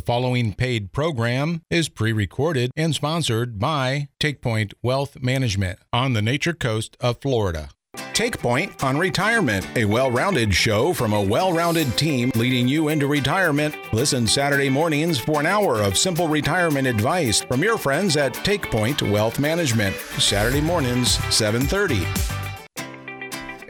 The following paid program is pre recorded and sponsored by TakePoint Wealth Management on the Nature Coast of Florida. TakePoint on Retirement, a well rounded show from a well rounded team leading you into retirement. Listen Saturday mornings for an hour of simple retirement advice from your friends at TakePoint Wealth Management. Saturday mornings, 730.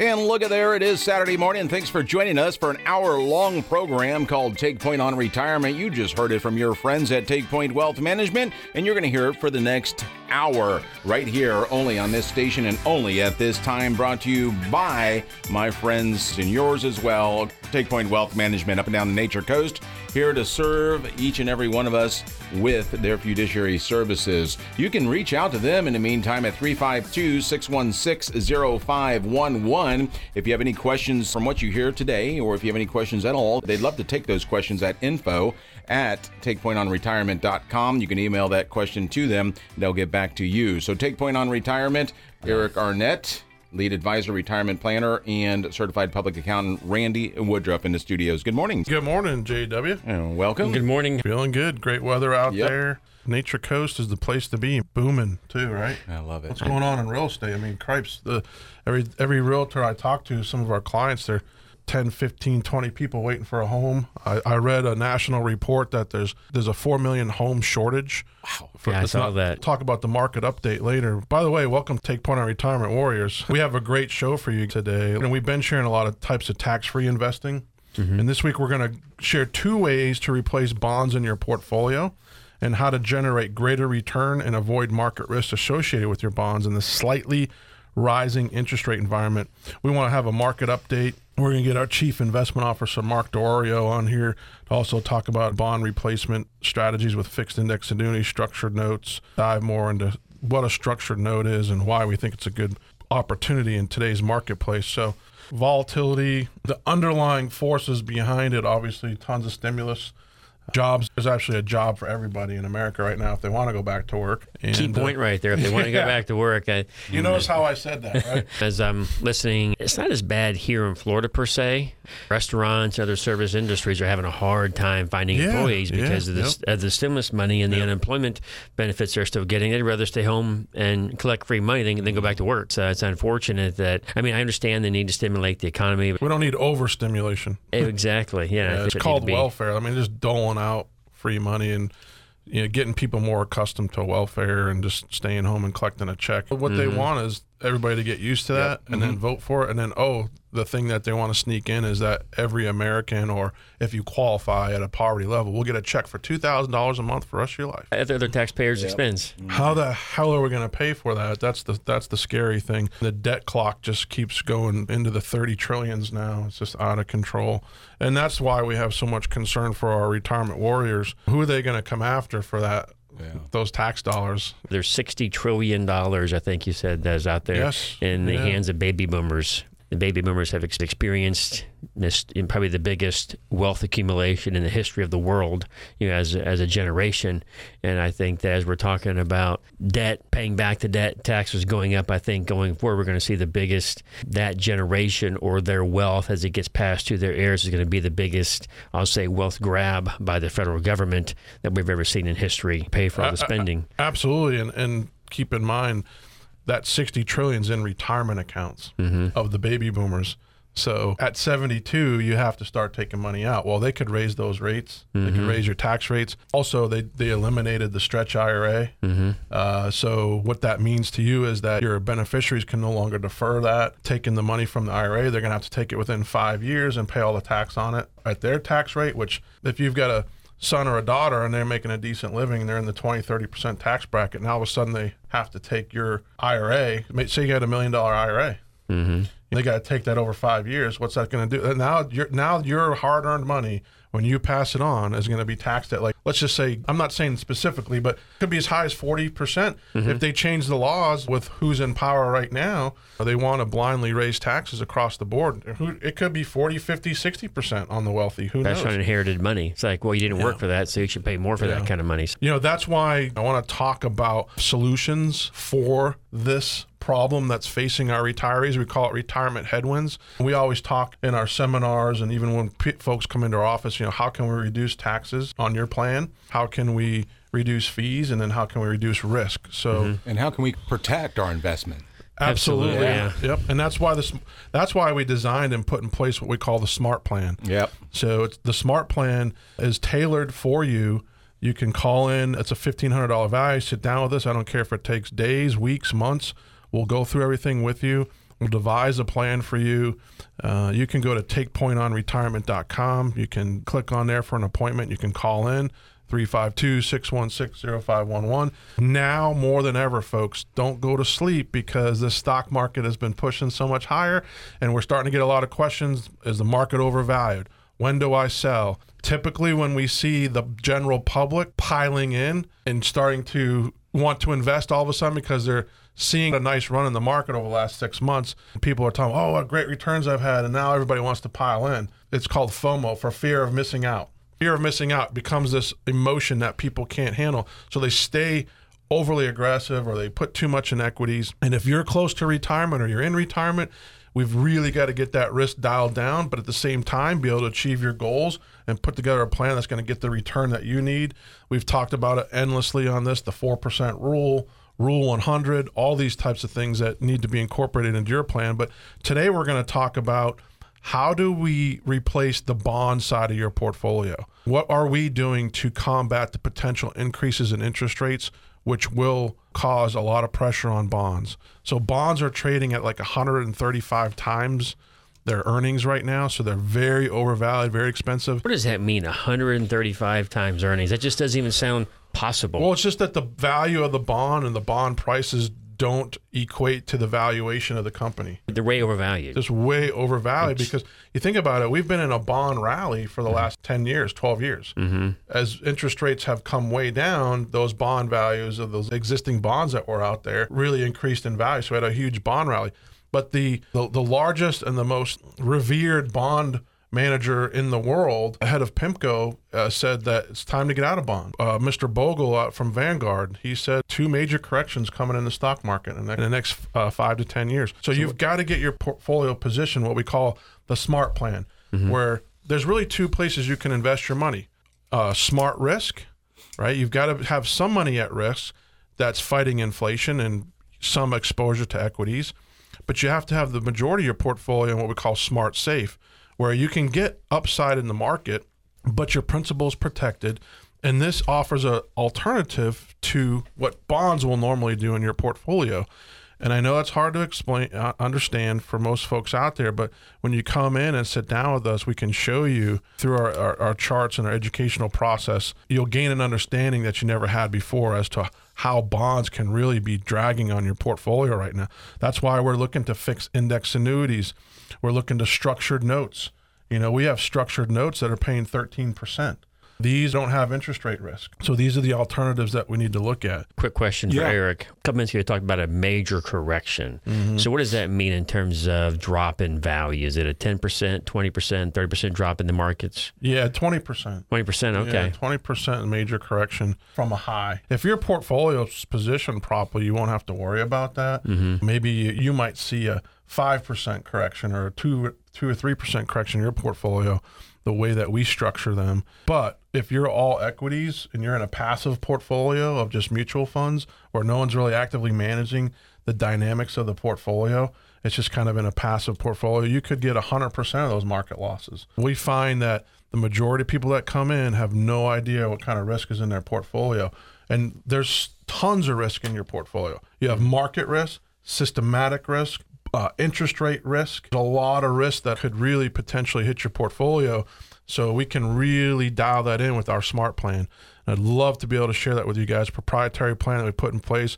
And look at there, it is Saturday morning. Thanks for joining us for an hour long program called Take Point on Retirement. You just heard it from your friends at Take Point Wealth Management, and you're going to hear it for the next hour right here, only on this station and only at this time. Brought to you by my friends and yours as well. Take Point Wealth Management up and down the Nature Coast, here to serve each and every one of us with their fiduciary services. You can reach out to them in the meantime at 352 616 0511. If you have any questions from what you hear today, or if you have any questions at all, they'd love to take those questions at info at takepointonretirement.com. You can email that question to them. They'll get back to you. So Take Point on Retirement, Eric Arnett, lead advisor, retirement planner, and certified public accountant Randy Woodruff in the studios. Good morning. Good morning, JW. And uh, welcome. Good morning. Feeling good. Great weather out Yep. there. Nature Coast is the place to be. Booming too, right? I love it. What's going on in real estate? I mean, cripes. The every every realtor I talk to, some of our clients, they're 10, 15, 20 people waiting for a home. I, I read a national report that there's there's a four million home shortage. Wow. Yeah, I saw that. Talk about the market update later. By the way, welcome to Take Point on Retirement Warriors. We have a great show for you today. And we've been sharing a lot of types of tax-free investing. Mm-hmm. And this week we're going to share two ways to replace bonds in your portfolio and how to generate greater return and avoid market risk associated with your bonds in the slightly rising interest rate environment. We want to have a market update. We're going to get our chief investment officer, Mark Diorio, on here to also talk about bond replacement strategies with fixed index annuities, structured notes, dive more into what a structured note is and why we think it's a good opportunity in today's marketplace. So, volatility, the underlying forces behind it, obviously, tons of stimulus. Jobs. There's actually a job for everybody in America right now if they want to go back to work. And, Key point uh, right there. If they want to go back to work, I, you notice how I said that, right? as I'm listening, it's not as bad here in Florida per se. Restaurants, other service industries are having a hard time finding Yeah, employees yeah, because of, the, yep. of the stimulus money and the unemployment benefits they're still getting. They'd rather stay home and collect free money than, than go back to work. So it's unfortunate that, I mean, I understand the need to stimulate the economy. But we don't need overstimulation. exactly. Yeah. Yeah, it's called need to be. welfare. I mean, just doling out free money and you know getting people more accustomed to welfare and just staying home and collecting a check. But What they mm-hmm. want is everybody to get used to that and then mm-hmm. vote for it. And then oh, the thing that they want to sneak in is that every American or if you qualify at a poverty level, we'll get a check for two thousand dollars a month for the rest of your life. At the other taxpayers' expense. Mm-hmm. How the hell are we going to pay for that? That's the that's the scary thing. The debt clock just keeps going into the 30 trillions now. It's just out of control. And that's why we have so much concern for our retirement warriors. Who are they going to come after for that those tax dollars? There's sixty trillion dollars, I think you said, that is out there Yes. in the Yeah. hands of baby boomers. The baby boomers have ex- experienced this in probably the biggest wealth accumulation in the history of the world, you know, as as a generation. And I think that as we're talking about debt, paying back the debt, taxes going up, I think going forward we're going to see the biggest that generation or their wealth as it gets passed to their heirs is going to be the biggest, I'll say, wealth grab by the federal government that we've ever seen in history. Pay for all the spending. Absolutely. And and keep in mind that 60 trillions in retirement accounts mm-hmm. of the baby boomers. So at 72, you have to start taking money out. Well, they could raise those rates. They could mm-hmm. raise your tax rates. Also, they, they eliminated the stretch IRA. Mm-hmm. Uh, so what that means to you is that your beneficiaries can no longer defer that. Taking the money from the IRA, they're going to have to take it within five years and pay all the tax on it at their tax rate, which if you've got a son or a daughter and they're making a decent living and they're in the 20 30% tax bracket. Now all of a sudden they have to take your ira say you got a million dollar ira Mm-hmm. they got to take that over five years. What's that going to do? And now your now your hard-earned money when you pass it on is going to be taxed at like let's just say i'm not saying specifically but could be as high as 40% Mm-hmm. if they change the laws with who's in power right now they want to blindly raise taxes across the board it could be 40 50 60% on the wealthy who That's knows on inherited money. It's like, well, you didn't work for that, so you should pay more for that kind of money. You know, that's why I want to talk about solutions for this problem that's facing our retirees. We call it retirement headwinds. We always talk in our seminars and even when p- folks come into our office, you know, how can we reduce taxes on your plan? How can we reduce fees? And then how can we reduce risk? So, mm-hmm. And how can we protect our investment? absolutely. Absolutely, Yep. And that's why this, that's why we designed and put in place what we call the SMART plan. Yep. So it's, the smart plan is tailored for you. You can call in. It's a fifteen hundred dollar value. Sit down with us. I don't care if it takes days, weeks, months. We'll go through everything with you. We'll devise a plan for you. Uh, you can go to takepointonretirement.com. You can click on there for an appointment. You can call in 352 616 0511. Now more than ever, folks, don't go to sleep because the stock market has been pushing so much higher, and we're starting to get a lot of questions. Is the market overvalued? When do I sell? Typically, when we see the general public piling in and starting to want to invest all of a sudden because they're seeing a nice run in the market over the last six months, people are telling, oh, what great returns I've had, and now everybody wants to pile in. It's called FOMO for fear of missing out. Fear of missing out becomes this emotion that people can't handle. So they stay overly aggressive or they put too much in equities. And if you're close to retirement or you're in retirement, we've really got to get that risk dialed down, but at the same time, be able to achieve your goals and put together a plan that's going to get the return that you need. We've talked about it endlessly on this the 4% rule. Rule 100, all these types of things that need to be incorporated into your plan. But today we're going to talk about how do we replace the bond side of your portfolio? What are we doing to combat the potential increases in interest rates, which will cause a lot of pressure on bonds? So, bonds are trading at like 135 times their earnings right now. So, they're very overvalued, very expensive. What does that mean? 135 times earnings. That just doesn't even sound possible. Well, it's just that the value of the bond and the bond prices don't equate to the valuation of the company. They're way overvalued. Just way overvalued because you think about it, we've been in a bond rally for the last 10 years, 12 years. Mm-hmm. As interest rates have come way down, those bond values of those existing bonds that were out there really increased in value. So we had a huge bond rally. But the, the, the largest and the most revered bond manager in the world, head of PIMCO, uh, said that it's time to get out of bond. Uh, Mr. Bogle uh, from Vanguard, he said two major corrections coming in the stock market in the, in the next uh, five to 10 years. So, you've got to get your portfolio position, what we call the smart plan, where there's really two places you can invest your money uh, smart risk, right? You've got to have some money at risk that's fighting inflation and some exposure to equities. But you have to have the majority of your portfolio in what we call smart safe, where you can get upside in the market, but your principal is protected. And this offers an alternative to what bonds will normally do in your portfolio. And I know that's hard to explain, uh, understand for most folks out there, but when you come in and sit down with us, we can show you through our, our, our charts and our educational process. You'll gain an understanding that you never had before as to how bonds can really be dragging on your portfolio right now. That's why we're looking to fix index annuities. We're looking to structured notes. You know, we have structured notes that are paying 13%. These don't have interest rate risk. So these are the alternatives that we need to look at. Quick question for Eric. A couple minutes ago, you talked about a major correction. Mm-hmm. So, what does that mean in terms of drop in value? Is it a 10%, 20%, 30% drop in the markets? Yeah, 20%. 20%? Okay. Twenty percent major correction from a high. If your portfolio's positioned properly, you won't have to worry about that. Mm-hmm. Maybe you, you might see a five percent correction or a two two or three percent correction in your portfolio, the way that we structure them. But if you're all equities and you're in a passive portfolio of just mutual funds where no one's really actively managing the dynamics of the portfolio, it's just kind of in a passive portfolio, you could get 100% of those market losses. We find that the majority of people that come in have no idea what kind of risk is in their portfolio. And there's tons of risk in your portfolio. You have market risk, systematic risk, uh, interest rate risk, a lot of risk that could really potentially hit your portfolio. So we can really dial that in with our smart plan. And I'd love to be able to share that with you guys. Proprietary plan that we put in place.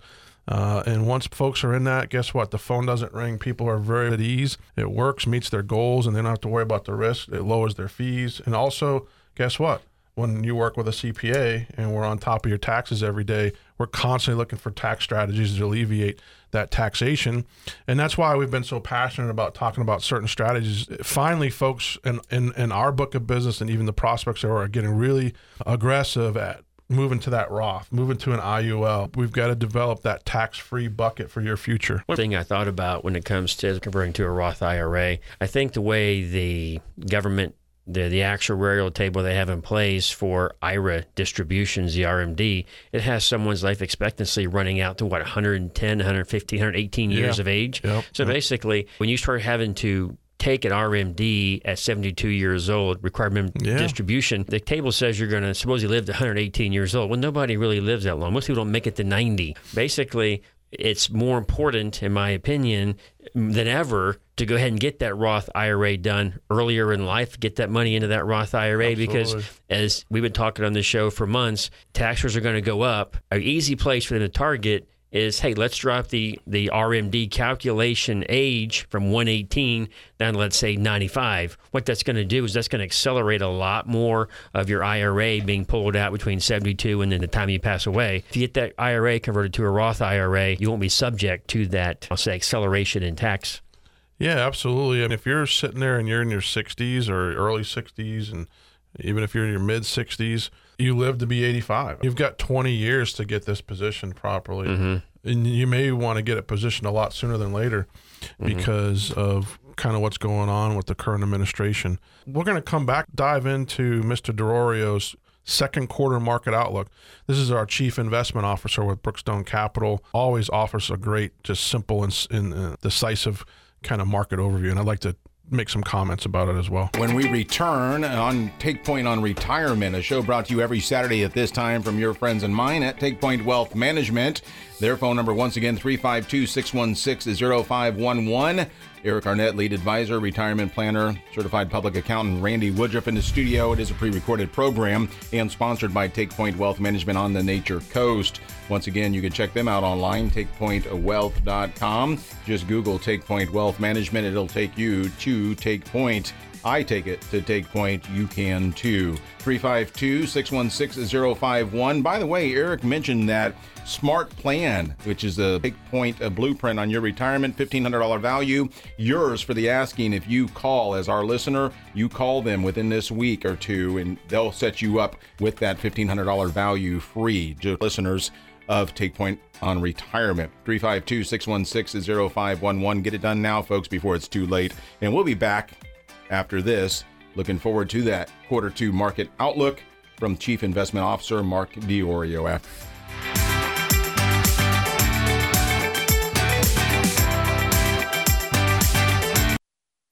Uh, and once folks are in that, guess what? The phone doesn't ring. People are very at ease. It works, meets their goals, and they don't have to worry about the risk. It lowers their fees. And also, guess what? When you work with a CPA and we're on top of your taxes every day, we're constantly looking for tax strategies to alleviate that taxation. And that's why we've been so passionate about talking about certain strategies. Finally, folks in, in, in our book of business and even the prospects are getting really aggressive at moving to that Roth, moving to an IUL. We've got to develop that tax free bucket for your future. One thing I thought about when it comes to converting to a Roth IRA, I think the way the government the the actuarial table they have in place for IRA distributions, the RMD, it has someone's life expectancy running out to what 110, 115, 118 years Yeah. of age. Yep. So basically, when you start having to take an RMD at 72 years old, required minimum Yeah. distribution, the table says you're going to suppose you live to 118 years old. Well, nobody really lives that long. Most people don't make it to 90. Basically, it's more important, in my opinion, than ever to go ahead and get that Roth IRA done earlier in life, get that money into that Roth IRA because as we've been talking on this show for months, taxes are going to go up. An easy place for them to target is hey, let's drop the the RMD calculation age from 118 down let's say 95. What that's going to do is that's going to accelerate a lot more of your IRA being pulled out between 72 and then the time you pass away. If you get that IRA converted to a Roth IRA, you won't be subject to that, I'll say, acceleration in tax. Yeah, absolutely. And if you're sitting there and you're in your 60s or early 60s, and even if you're in your mid 60s, you live to be 85. You've got 20 years to get this position properly. And you may want to get it positioned a lot sooner than later because of kind of what's going on with the current administration. We're going to come back, dive into Mr. Diorio's second quarter market outlook. This is our chief investment officer with Brookstone Capital. Always offers a great, just simple and, and uh, decisive kind of market overview. And I'd like to make some comments about it as well. When we return on Take Point on Retirement, a show brought to you every Saturday at this time from your friends and mine at Take Point Wealth Management. Their phone number, once again, 352 616 0511. Eric Arnett, lead advisor, retirement planner, certified public accountant Randy Woodruff in the studio. It is a pre recorded program and sponsored by Take Point Wealth Management on the Nature Coast. Once again, you can check them out online, takepointwealth.com. Just Google Take Point Wealth Management, it'll take you to Take Point. I take it to Take Point. You can too. 352 616 051. By the way, Eric mentioned that Smart Plan, which is a big Point a blueprint on your retirement, $1,500 value. Yours for the asking if you call as our listener. You call them within this week or two, and they'll set you up with that $1,500 value free. Just listeners of Take Point on Retirement. 352 616 0511. Get it done now, folks, before it's too late. And we'll be back after this. Looking forward to that quarter two market outlook from Chief Investment Officer Mark Diorio. After.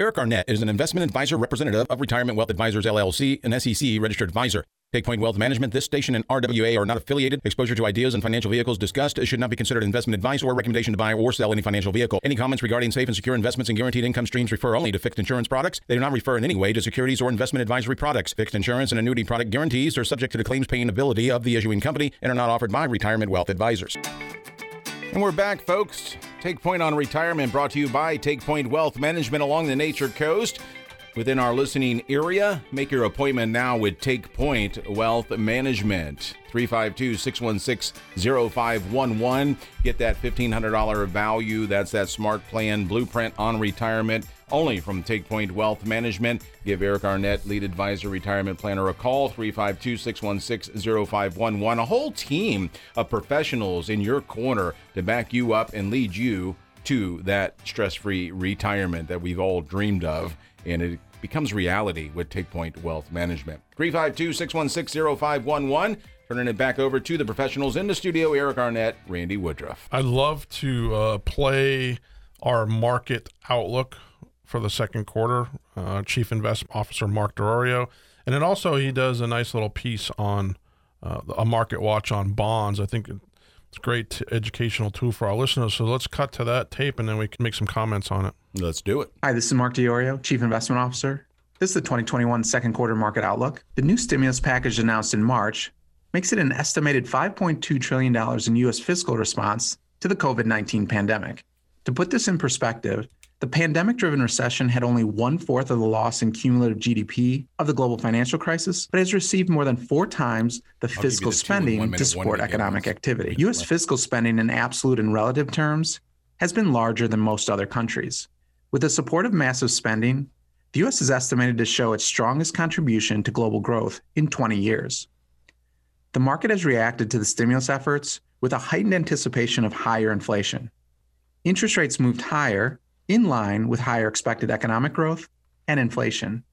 Eric Arnett is an investment advisor representative of Retirement Wealth Advisors LLC, an SEC registered advisor. Take Point Wealth Management, this station and RWA are not affiliated. Exposure to ideas and financial vehicles discussed should not be considered investment advice or recommendation to buy or sell any financial vehicle. Any comments regarding safe and secure investments and guaranteed income streams refer only to fixed insurance products. They do not refer in any way to securities or investment advisory products. Fixed insurance and annuity product guarantees are subject to the claims paying ability of the issuing company and are not offered by Retirement Wealth Advisors. And we're back, folks. Take Point on Retirement brought to you by Take Point Wealth Management along the Nature Coast. Within our listening area, make your appointment now with Take Point Wealth Management. 352 616 0511. Get that $1,500 value. That's that smart plan blueprint on retirement only from Take Point Wealth Management. Give Eric Arnett, lead advisor, retirement planner, a call 352 616 0511. A whole team of professionals in your corner to back you up and lead you to that stress free retirement that we've all dreamed of. And it becomes reality with Take Point Wealth Management. 352 616 0511. Turning it back over to the professionals in the studio Eric Arnett, Randy Woodruff. I'd love to uh, play our market outlook for the second quarter. Uh, Chief Investment Officer Mark Diorio, and then also he does a nice little piece on uh, a market watch on bonds. I think it's a great educational tool for our listeners. So let's cut to that tape, and then we can make some comments on it. Let's do it. Hi, this is Mark Diorio, Chief Investment Officer. This is the 2021 second quarter market outlook. The new stimulus package announced in March makes it an estimated $5.2 trillion in U.S. fiscal response to the COVID 19 pandemic. To put this in perspective, the pandemic driven recession had only one fourth of the loss in cumulative GDP of the global financial crisis, but has received more than four times the you fiscal the spending one to support economic activity. U.S. Left. fiscal spending in absolute and relative terms has been larger than most other countries. With the support of massive spending, the U.S. is estimated to show its strongest contribution to global growth in 20 years. The market has reacted to the stimulus efforts with a heightened anticipation of higher inflation. Interest rates moved higher in line with higher expected economic growth and inflation.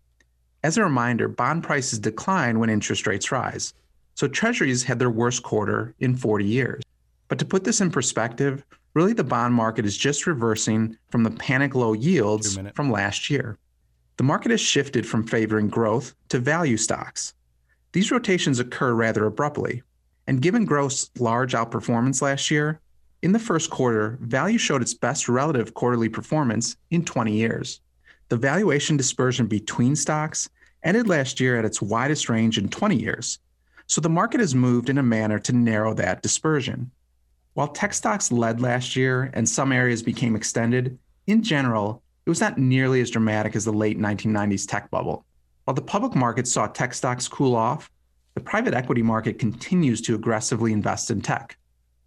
As a reminder, bond prices decline when interest rates rise. So treasuries had their worst quarter in 40 years. But to put this in perspective, really the bond market is just reversing from the panic low yields from last year. The market has shifted from favoring growth to value stocks. These rotations occur rather abruptly. And given growth's large outperformance last year, in the first quarter, value showed its best relative quarterly performance in 20 years. The valuation dispersion between stocks ended last year at its widest range in 20 years. So the market has moved in a manner to narrow that dispersion. While tech stocks led last year and some areas became extended, in general, it was not nearly as dramatic as the late 1990s tech bubble. While the public market saw tech stocks cool off, the private equity market continues to aggressively invest in tech.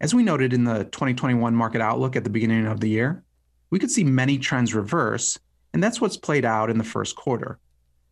As we noted in the 2021 market outlook at the beginning of the year, we could see many trends reverse, and that's what's played out in the first quarter.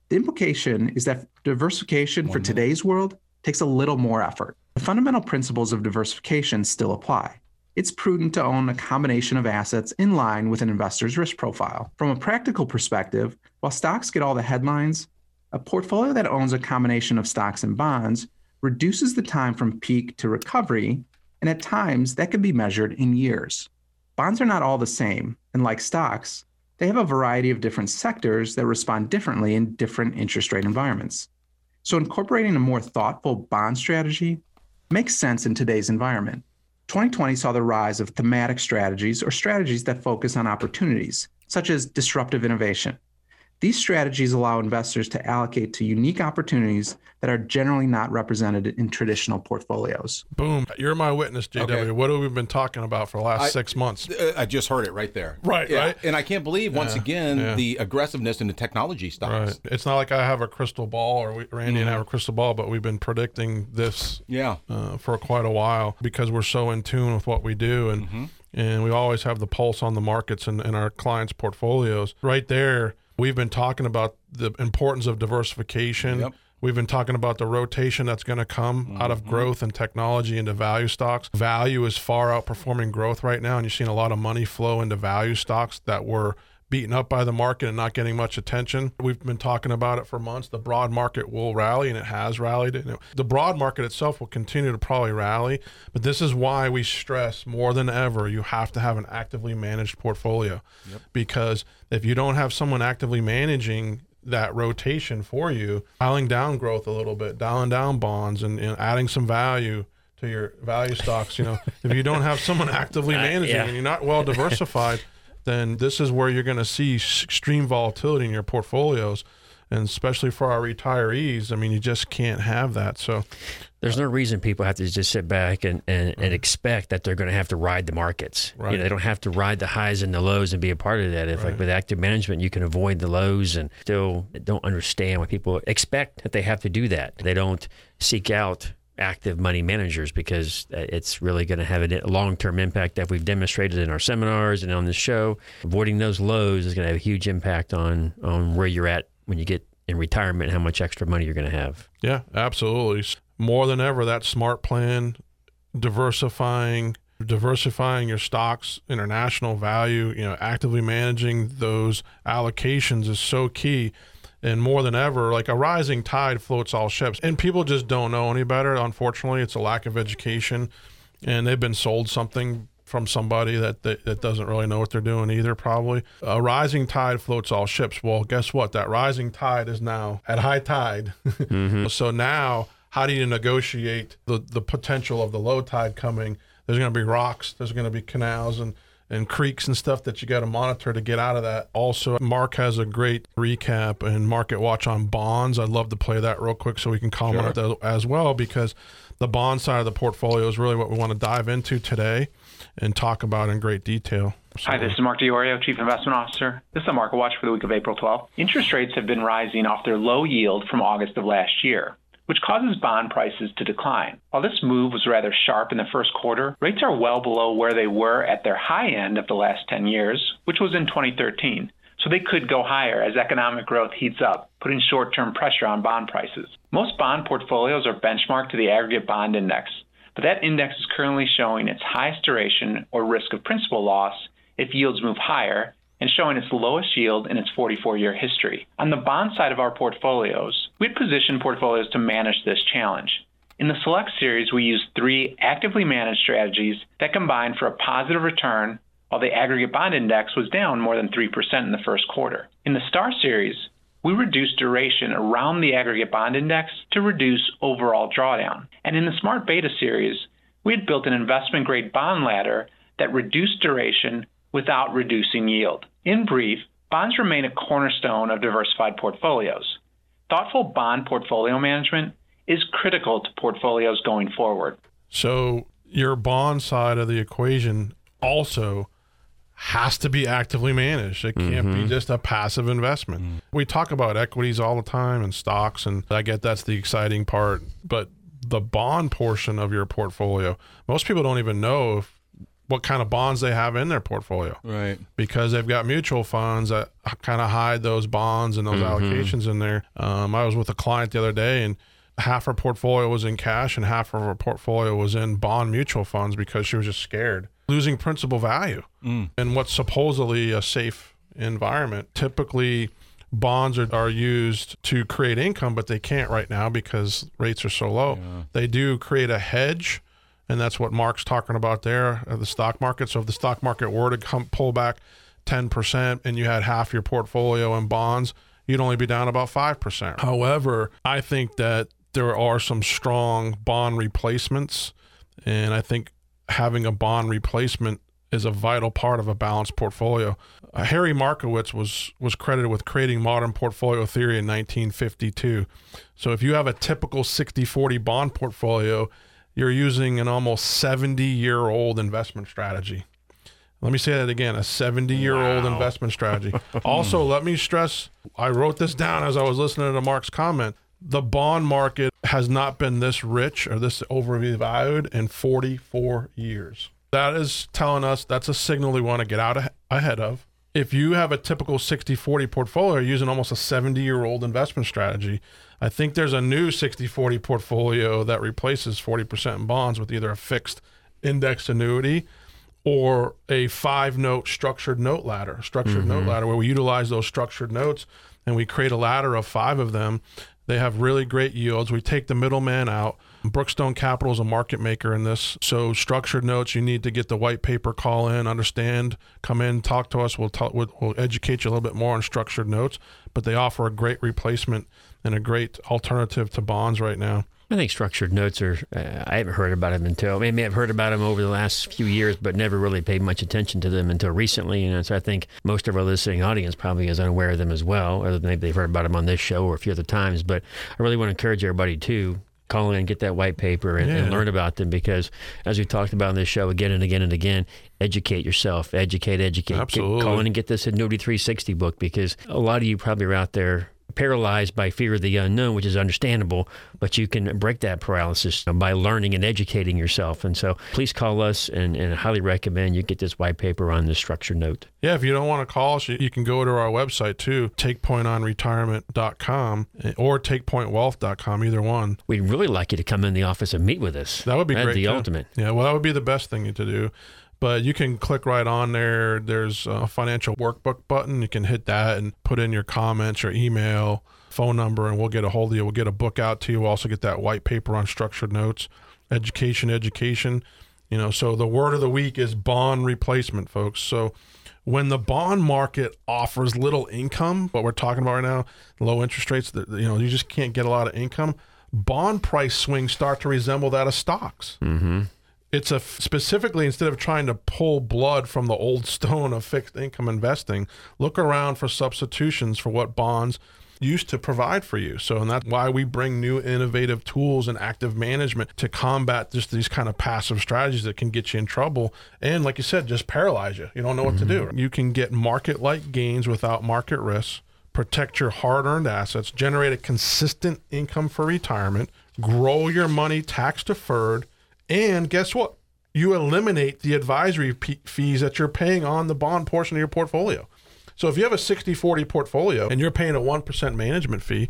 The implication is that diversification for today's world takes a little more effort. The fundamental principles of diversification still apply. It's prudent to own a combination of assets in line with an investor's risk profile. From a practical perspective, while stocks get all the headlines, a portfolio that owns a combination of stocks and bonds reduces the time from peak to recovery, and at times that can be measured in years. Bonds are not all the same, and like stocks, they have a variety of different sectors that respond differently in different interest rate environments. So incorporating a more thoughtful bond strategy makes sense in today's environment. 2020 saw the rise of thematic strategies or strategies that focus on opportunities, such as disruptive innovation. These strategies allow investors to allocate to unique opportunities that are generally not represented in traditional portfolios. Boom. You're my witness, JW. Okay. What have we been talking about for the last I- six months? Uh, I just heard it right there. Right, Yeah. right. And I can't believe once Yeah, again yeah. the aggressiveness in the technology stocks. Right. It's not like I have a crystal ball or we, Randy and I have a crystal ball, but we've been predicting this Yeah. uh, for quite a while because we're so in tune with what we do and Mm-hmm. and we always have the pulse on the markets and, and our clients' portfolios. Right there, we've been talking about the importance of diversification. Yep. We've been talking about the rotation that's going to come out of mm-hmm. growth and technology into value stocks. Value is far outperforming growth right now, and you're seeing a lot of money flow into value stocks that were beaten up by the market and not getting much attention. We've been talking about it for months. The broad market will rally, and it has rallied. Know, The broad market itself will continue to probably rally, but this is why we stress more than ever you have to have an actively managed portfolio. Because if you don't have someone actively managing that rotation for you, dialing down growth a little bit, dialing down bonds, and, and adding some value to your value stocks. You know, if you don't have someone actively Uh, managing yeah. and you're not well diversified, then this is where you're going to see extreme volatility in your portfolios. And especially for our retirees, I mean, you just can't have that. So, There's no reason people have to just sit back and, and, and expect that they're going to have to ride the markets. You know, they don't have to ride the highs and the lows and be a part of that. If like with active management, you can avoid the lows and still don't understand why people expect that they have to do that. They don't seek out active money managers because uh, it's really going to have a long-term impact that we've demonstrated in our seminars and on this show. Avoiding those lows is going to have a huge impact on on where you're at when you get in retirement, how much extra money you're going to have. yeah, absolutely. More than ever, that smart plan, diversifying, diversifying your stocks, international value, you know, actively managing those allocations is so key. And more than ever, like a rising tide floats all ships. And people just don't know any better. Unfortunately, it's a lack of education. And they've been sold something from somebody that, that, that doesn't really know what they're doing either, probably. A rising tide floats all ships. Well, guess what? That rising tide is now at high tide. Mm-hmm. so now, how do you negotiate the, the potential of the low tide coming? There's going to be rocks, there's going to be canals and, and creeks and stuff that you got to monitor to get out of that. Also, Mark has a great recap and market watch on bonds. I'd love to play that real quick so we can comment on that as well because the bond side of the portfolio is really what we want to dive into today and talk about in great detail. Hi, this is Mark DiOrio, Chief Investment Officer. This is a market watch for the week of April 12th. Interest rates have been rising off their low yield from August of last year, which causes bond prices to decline. While this move was rather sharp in the first quarter, rates are well below where they were at their high end of the last 10 years, which was in 2013. So they could go higher as economic growth heats up, putting short term pressure on bond prices. Most bond portfolios are benchmarked to the aggregate bond index, but that index is currently showing its highest duration or risk of principal loss if yields move higher and showing its lowest yield in its 44 year history. On the bond side of our portfolios, we'd position portfolios to manage this challenge. In the Select series, we use three actively managed strategies that combine for a positive return while the aggregate bond index was down more than 3% in the first quarter. In the Star series, we reduced duration around the aggregate bond index to reduce overall drawdown. And in the Smart Beta series, we had built an investment grade bond ladder that reduced duration without reducing yield. In brief, bonds remain a cornerstone of diversified portfolios. Thoughtful bond portfolio management is critical to portfolios going forward. So, your bond side of the equation also has to be actively managed. It can't mm-hmm. be just a passive investment. Mm. We talk about equities all the time and stocks, and I get that's the exciting part. But the bond portion of your portfolio, most people don't even know if, what kind of bonds they have in their portfolio. Right. Because they've got mutual funds that kind of hide those bonds and those mm-hmm. allocations in there. Um, I was with a client the other day and half her portfolio was in cash and half of her portfolio was in bond mutual funds because she was just scared losing principal value mm. in what's supposedly a safe environment. Typically, bonds are, are used to create income, but they can't right now because rates are so low. Yeah. They do create a hedge, and that's what Mark's talking about there, uh, the stock market. So if the stock market were to come pull back 10% and you had half your portfolio in bonds, you'd only be down about 5%. However, I think that there are some strong bond replacements. And I think having a bond replacement is a vital part of a balanced portfolio. Uh, Harry Markowitz was was credited with creating modern portfolio theory in 1952. So if you have a typical 60/40 bond portfolio, you're using an almost 70-year-old investment strategy. Let me say that again, a 70-year-old wow. investment strategy. also, let me stress, I wrote this down as I was listening to Mark's comment the bond market has not been this rich or this overvalued in 44 years. That is telling us that's a signal we want to get out ahead of. If you have a typical 60 40 portfolio using almost a 70 year old investment strategy, I think there's a new 60 40 portfolio that replaces 40% in bonds with either a fixed indexed annuity or a five note structured note ladder, structured mm-hmm. note ladder, where we utilize those structured notes and we create a ladder of five of them they have really great yields. We take the middleman out. Brookstone Capital is a market maker in this. So structured notes, you need to get the white paper, call in, understand, come in, talk to us. We'll, talk, we'll, educate you a little bit more on structured notes. But they offer a great replacement and a great alternative to bonds right now. I think structured notes are, uh, I haven't heard about them until, maybe I've heard about them over the last few years, but never really paid much attention to them until recently. Know, so I think most of our listening audience probably is unaware of them as well, other than maybe they've heard about them on this show or a few other times. But I really want to encourage everybody to call in, get that white paper, and, yeah. and, learn about them because, as we talked about on this show again and again and again, educate yourself, educate, educate. Absolutely. Get, call in and get this Annuity 360 book because a lot of you probably are out there paralyzed by fear of the unknown, which is understandable, but you can break that paralysis by learning and educating yourself. And so please call us and, and I highly recommend you get this white paper on the structured note. Yeah, if you don't want to call us, you can go to our website too, takepointonretirement.com eh, or takepointwealth.com, either one. We'd really like you to come in the office and meet with us. That would be That'd great. the too. ultimate. Yeah, well, that would be the best thing to do but you can click right on there. There's a financial workbook button. You can hit that and put in your comments, your email, phone number, and we'll get a hold of you. We'll get a book out to you. We'll also get that white paper on structured notes, education, education. You know, so the word of the week is bond replacement, folks. So when the bond market offers little income, what we're talking about right now, low interest rates, you know, you just can't get a lot of income. Bond price swings start to resemble that of stocks. Mm-hmm it's a specifically instead of trying to pull blood from the old stone of fixed income investing, look around for substitutions for what bonds used to provide for you. So, and that's why we bring new innovative tools and active management to combat just these kind of passive strategies that can get you in trouble. And like you said, just paralyze you. You don't know what mm-hmm. to do. Mm-hmm. You can get market like gains without market risks, protect your hard earned assets, generate a consistent income for retirement, grow your money tax deferred and guess what? You eliminate the advisory p- fees that you're paying on the bond portion of your portfolio. So if you have a 60 40 portfolio and you're paying a 1% management fee,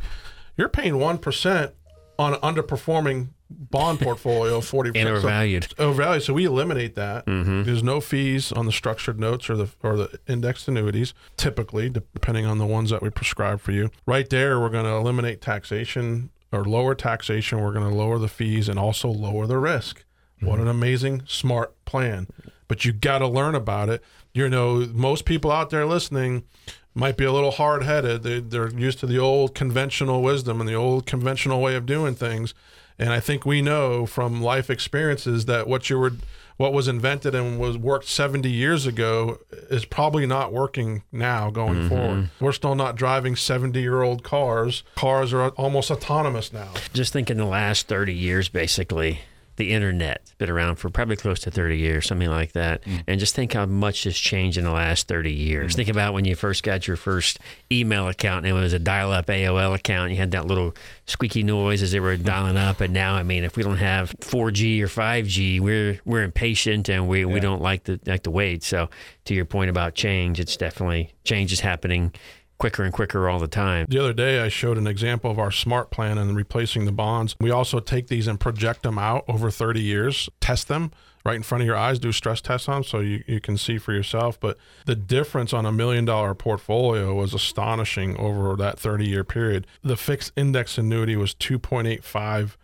you're paying 1% on an underperforming bond portfolio, forty and percent overvalued. overvalued. So we eliminate that. Mm-hmm. There's no fees on the structured notes or the or the indexed annuities. Typically, depending on the ones that we prescribe for you, right there, we're going to eliminate taxation or lower taxation. We're going to lower the fees and also lower the risk. What an mm-hmm. amazing, smart plan! But you got to learn about it. You know, most people out there listening might be a little hard headed. They, they're used to the old conventional wisdom and the old conventional way of doing things. And I think we know from life experiences that what you were, what was invented and was worked 70 years ago is probably not working now going mm-hmm. forward. We're still not driving 70 year old cars. Cars are almost autonomous now. Just think in the last 30 years, basically, the internet's been around for probably close to 30 years, something like that. Mm. And just think how much has changed in the last 30 years. Mm. Think about when you first got your first email account and it was a dial up AOL account. You had that little squeaky noise as they were dialing up. And now, I mean, if we don't have 4G or 5G, we're we're impatient and we, we don't like the like to wait. So to your point about change, it's definitely change is happening quicker and quicker all the time. The other day, I showed an example of our smart plan and replacing the bonds. We also take these and project them out over 30 years, test them right in front of your eyes, do stress tests on them so you, you can see for yourself. But the difference on a million dollar portfolio was astonishing over that 30 year period. The fixed index annuity was 2.85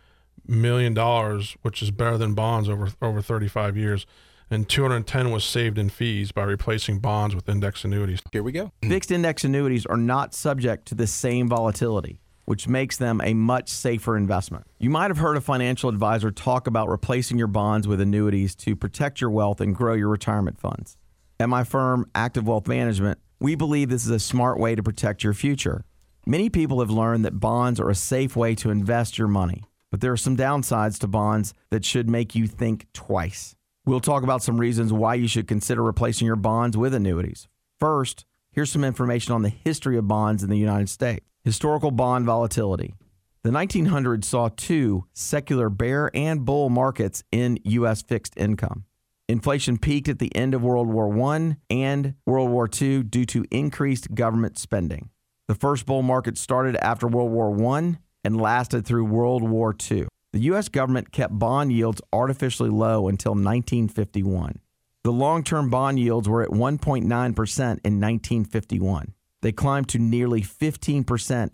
million dollars, which is better than bonds over over 35 years. And 210 was saved in fees by replacing bonds with index annuities. Here we go. Mm. Fixed index annuities are not subject to the same volatility, which makes them a much safer investment. You might have heard a financial advisor talk about replacing your bonds with annuities to protect your wealth and grow your retirement funds. At my firm, Active Wealth Management, we believe this is a smart way to protect your future. Many people have learned that bonds are a safe way to invest your money, but there are some downsides to bonds that should make you think twice. We'll talk about some reasons why you should consider replacing your bonds with annuities. First, here's some information on the history of bonds in the United States. Historical bond volatility. The 1900s saw two secular bear and bull markets in U.S. fixed income. Inflation peaked at the end of World War I and World War II due to increased government spending. The first bull market started after World War I and lasted through World War II. The U.S. government kept bond yields artificially low until 1951. The long term bond yields were at 1.9% in 1951. They climbed to nearly 15%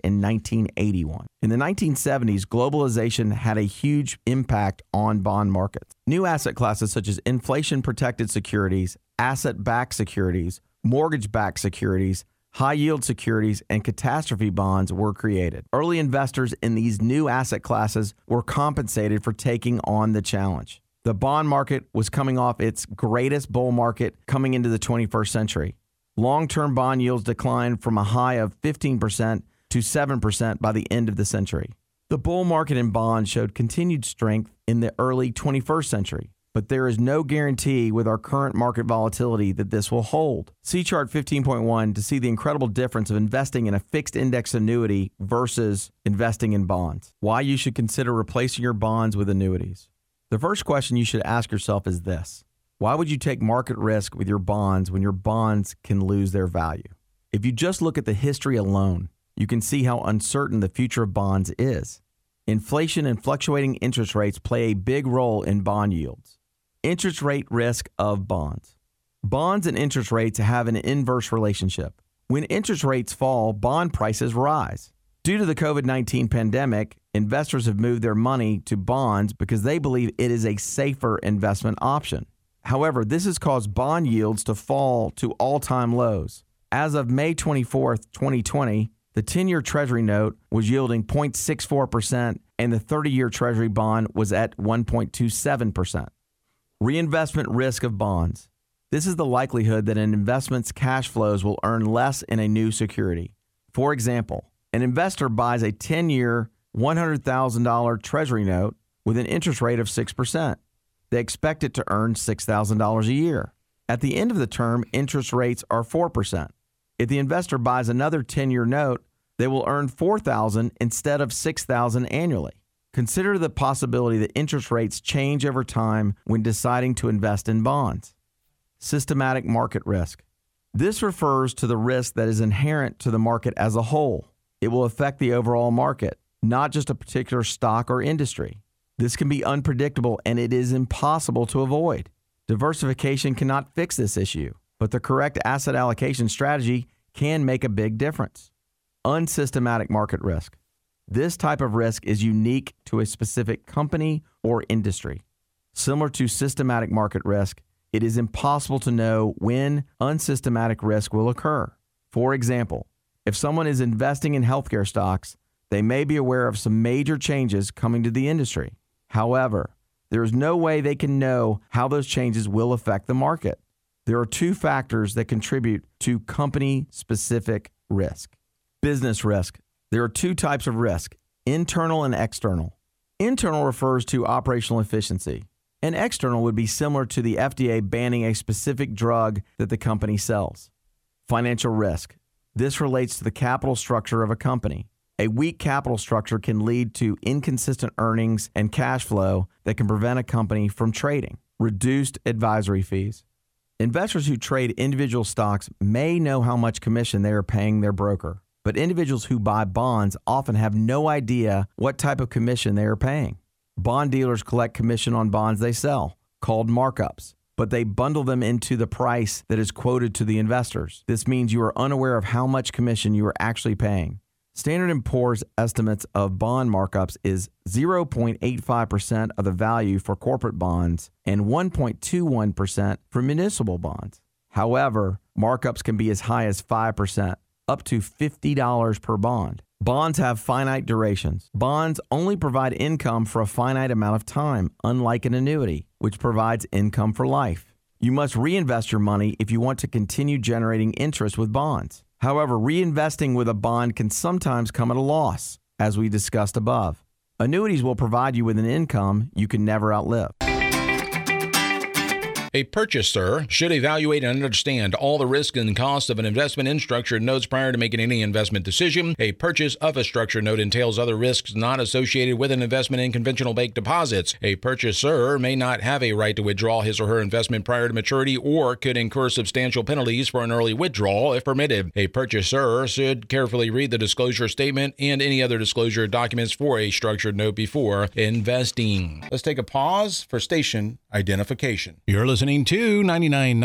in 1981. In the 1970s, globalization had a huge impact on bond markets. New asset classes such as inflation protected securities, asset backed securities, mortgage backed securities, high yield securities, and catastrophe bonds were created. Early investors in these new asset classes were compensated for taking on the challenge. The bond market was coming off its greatest bull market coming into the 21st century. Long term bond yields declined from a high of 15% to 7% by the end of the century. The bull market in bonds showed continued strength in the early 21st century, but there is no guarantee with our current market volatility that this will hold. See chart 15.1 to see the incredible difference of investing in a fixed index annuity versus investing in bonds. Why you should consider replacing your bonds with annuities. The first question you should ask yourself is this Why would you take market risk with your bonds when your bonds can lose their value? If you just look at the history alone, you can see how uncertain the future of bonds is. Inflation and fluctuating interest rates play a big role in bond yields. Interest rate risk of bonds. Bonds and interest rates have an inverse relationship. When interest rates fall, bond prices rise. Due to the COVID 19 pandemic, investors have moved their money to bonds because they believe it is a safer investment option. However, this has caused bond yields to fall to all time lows. As of May 24, 2020, the 10 year Treasury note was yielding 0.64%, and the 30 year Treasury bond was at 1.27%. Reinvestment risk of bonds. This is the likelihood that an investment's cash flows will earn less in a new security. For example, an investor buys a 10 year, $100,000 Treasury note with an interest rate of 6%. They expect it to earn $6,000 a year. At the end of the term, interest rates are 4%. If the investor buys another 10 year note, they will earn 4,000 instead of 6,000 annually. Consider the possibility that interest rates change over time when deciding to invest in bonds. Systematic market risk. This refers to the risk that is inherent to the market as a whole. It will affect the overall market. not just a particular stock or industry. This can be unpredictable and it is impossible to avoid. Diversification cannot fix this issue, but the correct asset allocation strategy can make a big difference. Unsystematic market risk. This type of risk is unique to a specific company or industry. Similar to systematic market risk, it is impossible to know when unsystematic risk will occur. For example, if someone is investing in healthcare stocks, they may be aware of some major changes coming to the industry. However, there is no way they can know how those changes will affect the market. There are two factors that contribute to company specific risk. Business risk. There are two types of risk internal and external. Internal refers to operational efficiency, and external would be similar to the FDA banning a specific drug that the company sells. Financial risk. This relates to the capital structure of a company. A weak capital structure can lead to inconsistent earnings and cash flow that can prevent a company from trading. Reduced advisory fees. Investors who trade individual stocks may know how much commission they are paying their broker, but individuals who buy bonds often have no idea what type of commission they are paying. Bond dealers collect commission on bonds they sell, called markups, but they bundle them into the price that is quoted to the investors. This means you are unaware of how much commission you are actually paying. Standard & Poor's estimates of bond markups is 0.85% of the value for corporate bonds and 1.21% for municipal bonds. However, markups can be as high as 5%, up to $50 per bond. Bonds have finite durations. Bonds only provide income for a finite amount of time, unlike an annuity, which provides income for life. You must reinvest your money if you want to continue generating interest with bonds. However, reinvesting with a bond can sometimes come at a loss, as we discussed above. Annuities will provide you with an income you can never outlive. A purchaser should evaluate and understand all the risks and costs of an investment in structured notes prior to making any investment decision. A purchase of a structured note entails other risks not associated with an investment in conventional bank deposits. A purchaser may not have a right to withdraw his or her investment prior to maturity or could incur substantial penalties for an early withdrawal if permitted. A purchaser should carefully read the disclosure statement and any other disclosure documents for a structured note before investing. Let's take a pause for station identification. You're listening listening to 99.9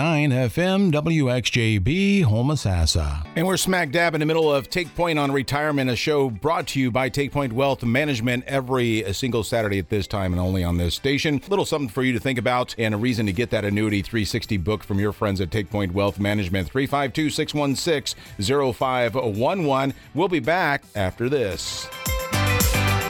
FM WXJB Homosassa. And we're smack dab in the middle of Take Point on Retirement, a show brought to you by Take Point Wealth Management every uh, single Saturday at this time and only on this station. A Little something for you to think about and a reason to get that Annuity 360 book from your friends at Take Point Wealth Management. 352 616 0511. We'll be back after this.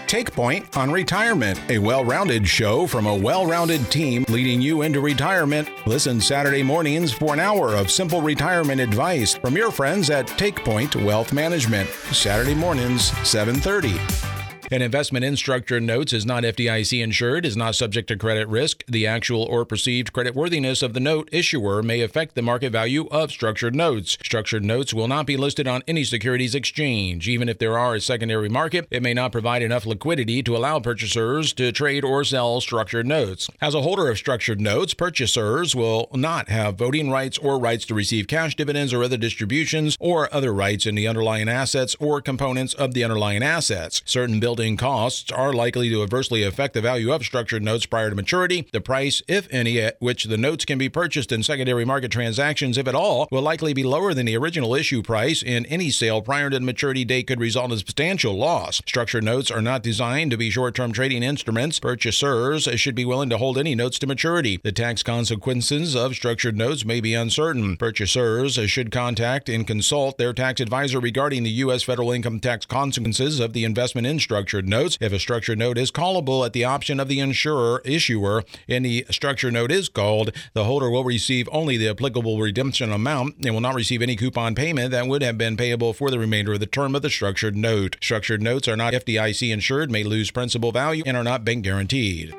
Take Point on Retirement, a well rounded show from a well rounded team leading you into retirement. Listen Saturday mornings for an hour of simple retirement advice from your friends at Take Point Wealth Management. Saturday mornings, 730. An investment in structured notes is not FDIC insured, is not subject to credit risk. The actual or perceived credit worthiness of the note issuer may affect the market value of structured notes. Structured notes will not be listed on any securities exchange. Even if there are a secondary market, it may not provide enough liquidity to allow purchasers to trade or sell structured notes. As a holder of structured notes, purchasers will not have voting rights or rights to receive cash dividends or other distributions or other rights in the underlying assets or components of the underlying assets. Certain built costs are likely to adversely affect the value of structured notes prior to maturity. The price, if any, at which the notes can be purchased in secondary market transactions, if at all, will likely be lower than the original issue price, and any sale prior to the maturity date could result in substantial loss. Structured notes are not designed to be short term trading instruments. Purchasers should be willing to hold any notes to maturity. The tax consequences of structured notes may be uncertain. Purchasers should contact and consult their tax advisor regarding the U.S. federal income tax consequences of the investment in structured structured notes. If a structured note is callable at the option of the insurer issuer the structured note is called, the holder will receive only the applicable redemption amount and will not receive any coupon payment that would have been payable for the remainder of the term of the structured note. Structured notes are not FDIC insured, may lose principal value, and are not bank guaranteed.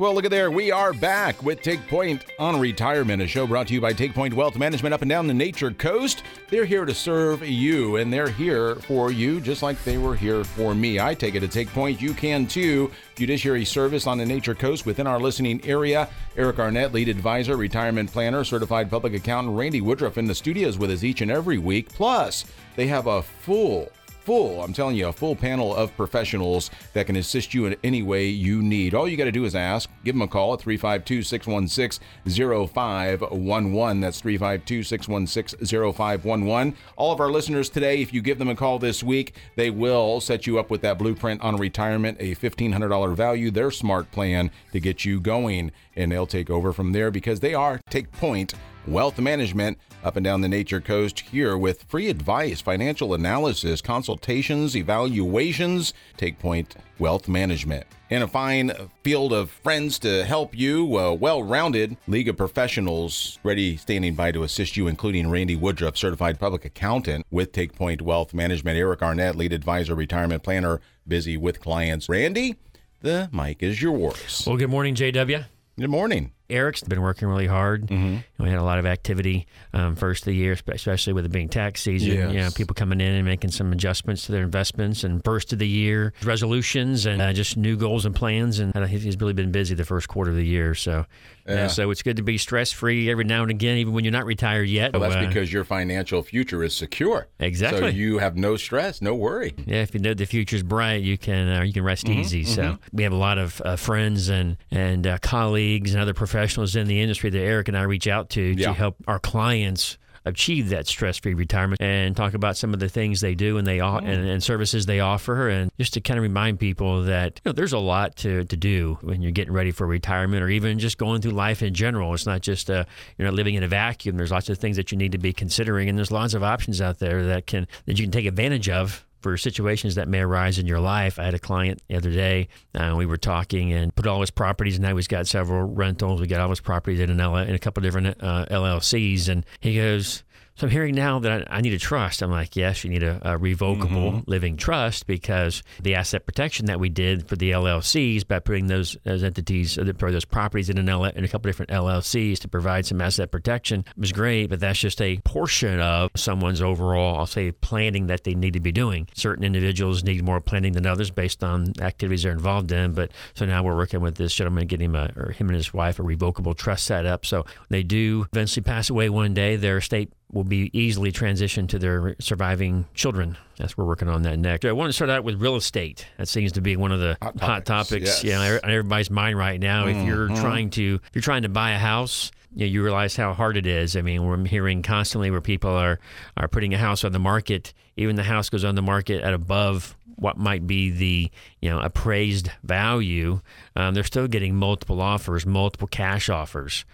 Well, look at there. We are back with Take Point on Retirement, a show brought to you by Take Point Wealth Management up and down the Nature Coast. They're here to serve you, and they're here for you just like they were here for me. I take it to Take Point. You can too. Fiduciary service on the Nature Coast within our listening area. Eric Arnett, lead advisor, retirement planner, certified public accountant, Randy Woodruff in the studios with us each and every week. Plus, they have a full full, I'm telling you, a full panel of professionals that can assist you in any way you need. All you got to do is ask. Give them a call at 352 616 0511. That's 352 616 0511. All of our listeners today, if you give them a call this week, they will set you up with that blueprint on retirement, a $1,500 value, their smart plan to get you going. And they'll take over from there because they are Take Point Wealth Management up and down the Nature Coast here with free advice, financial analysis, consultations, evaluations. Take Point Wealth Management. And a fine field of friends to help you, a well rounded league of professionals ready, standing by to assist you, including Randy Woodruff, certified public accountant with Take Point Wealth Management, Eric Arnett, lead advisor, retirement planner, busy with clients. Randy, the mic is yours. Well, good morning, JW. Good morning. Eric's been working really hard. Mm-hmm. We had a lot of activity um, first of the year, especially with it being tax season. Yes. You know, people coming in and making some adjustments to their investments, and first of the year resolutions and uh, just new goals and plans. And uh, he's really been busy the first quarter of the year. So, Yeah. uh, so it's good to be stress free every now and again, even when you're not retired yet. Well, that's Uh, because your financial future is secure. Exactly. So you have no stress, no worry. Yeah, if you know the future's bright, you can uh, you can rest Mm-hmm, easy. So we have a lot of uh, friends and and uh, colleagues and other professionals in the industry that Eric and I reach out to Yeah. to help our clients achieve that stress-free retirement and talk about some of the things they do and they Mm-hmm. and, and services they offer. And just to kind of remind people that you know there's a lot to, to do when you're getting ready for retirement or even just going through life in general. It's not just uh, you're not living in a vacuum. There's lots of things that you need to be considering and there's lots of options out there that can that you can take advantage of for situations that may arise in your life. I had a client the other day. Uh, we were talking and put all his properties. And now he's got several rentals. We got all his properties in an L- in a couple different uh, LLCs. And he goes, "So I'm hearing now that I, I need a trust." I'm like, "Yes, you need a, a revocable mm-hmm. living trust because the asset protection that we did for the LLCs by putting those those entities uh, or those properties in an L- in a couple different LLCs to provide some asset protection was great. But that's just a portion of someone's overall, I'll say, planning that they need to be doing. Certain individuals need more planning than others based on activities they're involved in. But so now we're working with this gentleman, getting him a, or him and his wife a revocable trust set up. So they do eventually pass away one day. Their estate will be easily transitioned to their surviving children. That's we're working on that next. I want to start out with real estate. That seems to be one of the Hot hot topics, topics. yes. Yeah, on everybody's mind right now. If you're Mm-hmm. trying to, if you're trying to buy a house, you, know, you realize how hard it is. I mean, we're hearing constantly where people are are putting a house on the market. Even the house goes on the market at above what might be the you know appraised value. Um, they're still getting multiple offers, multiple cash offers.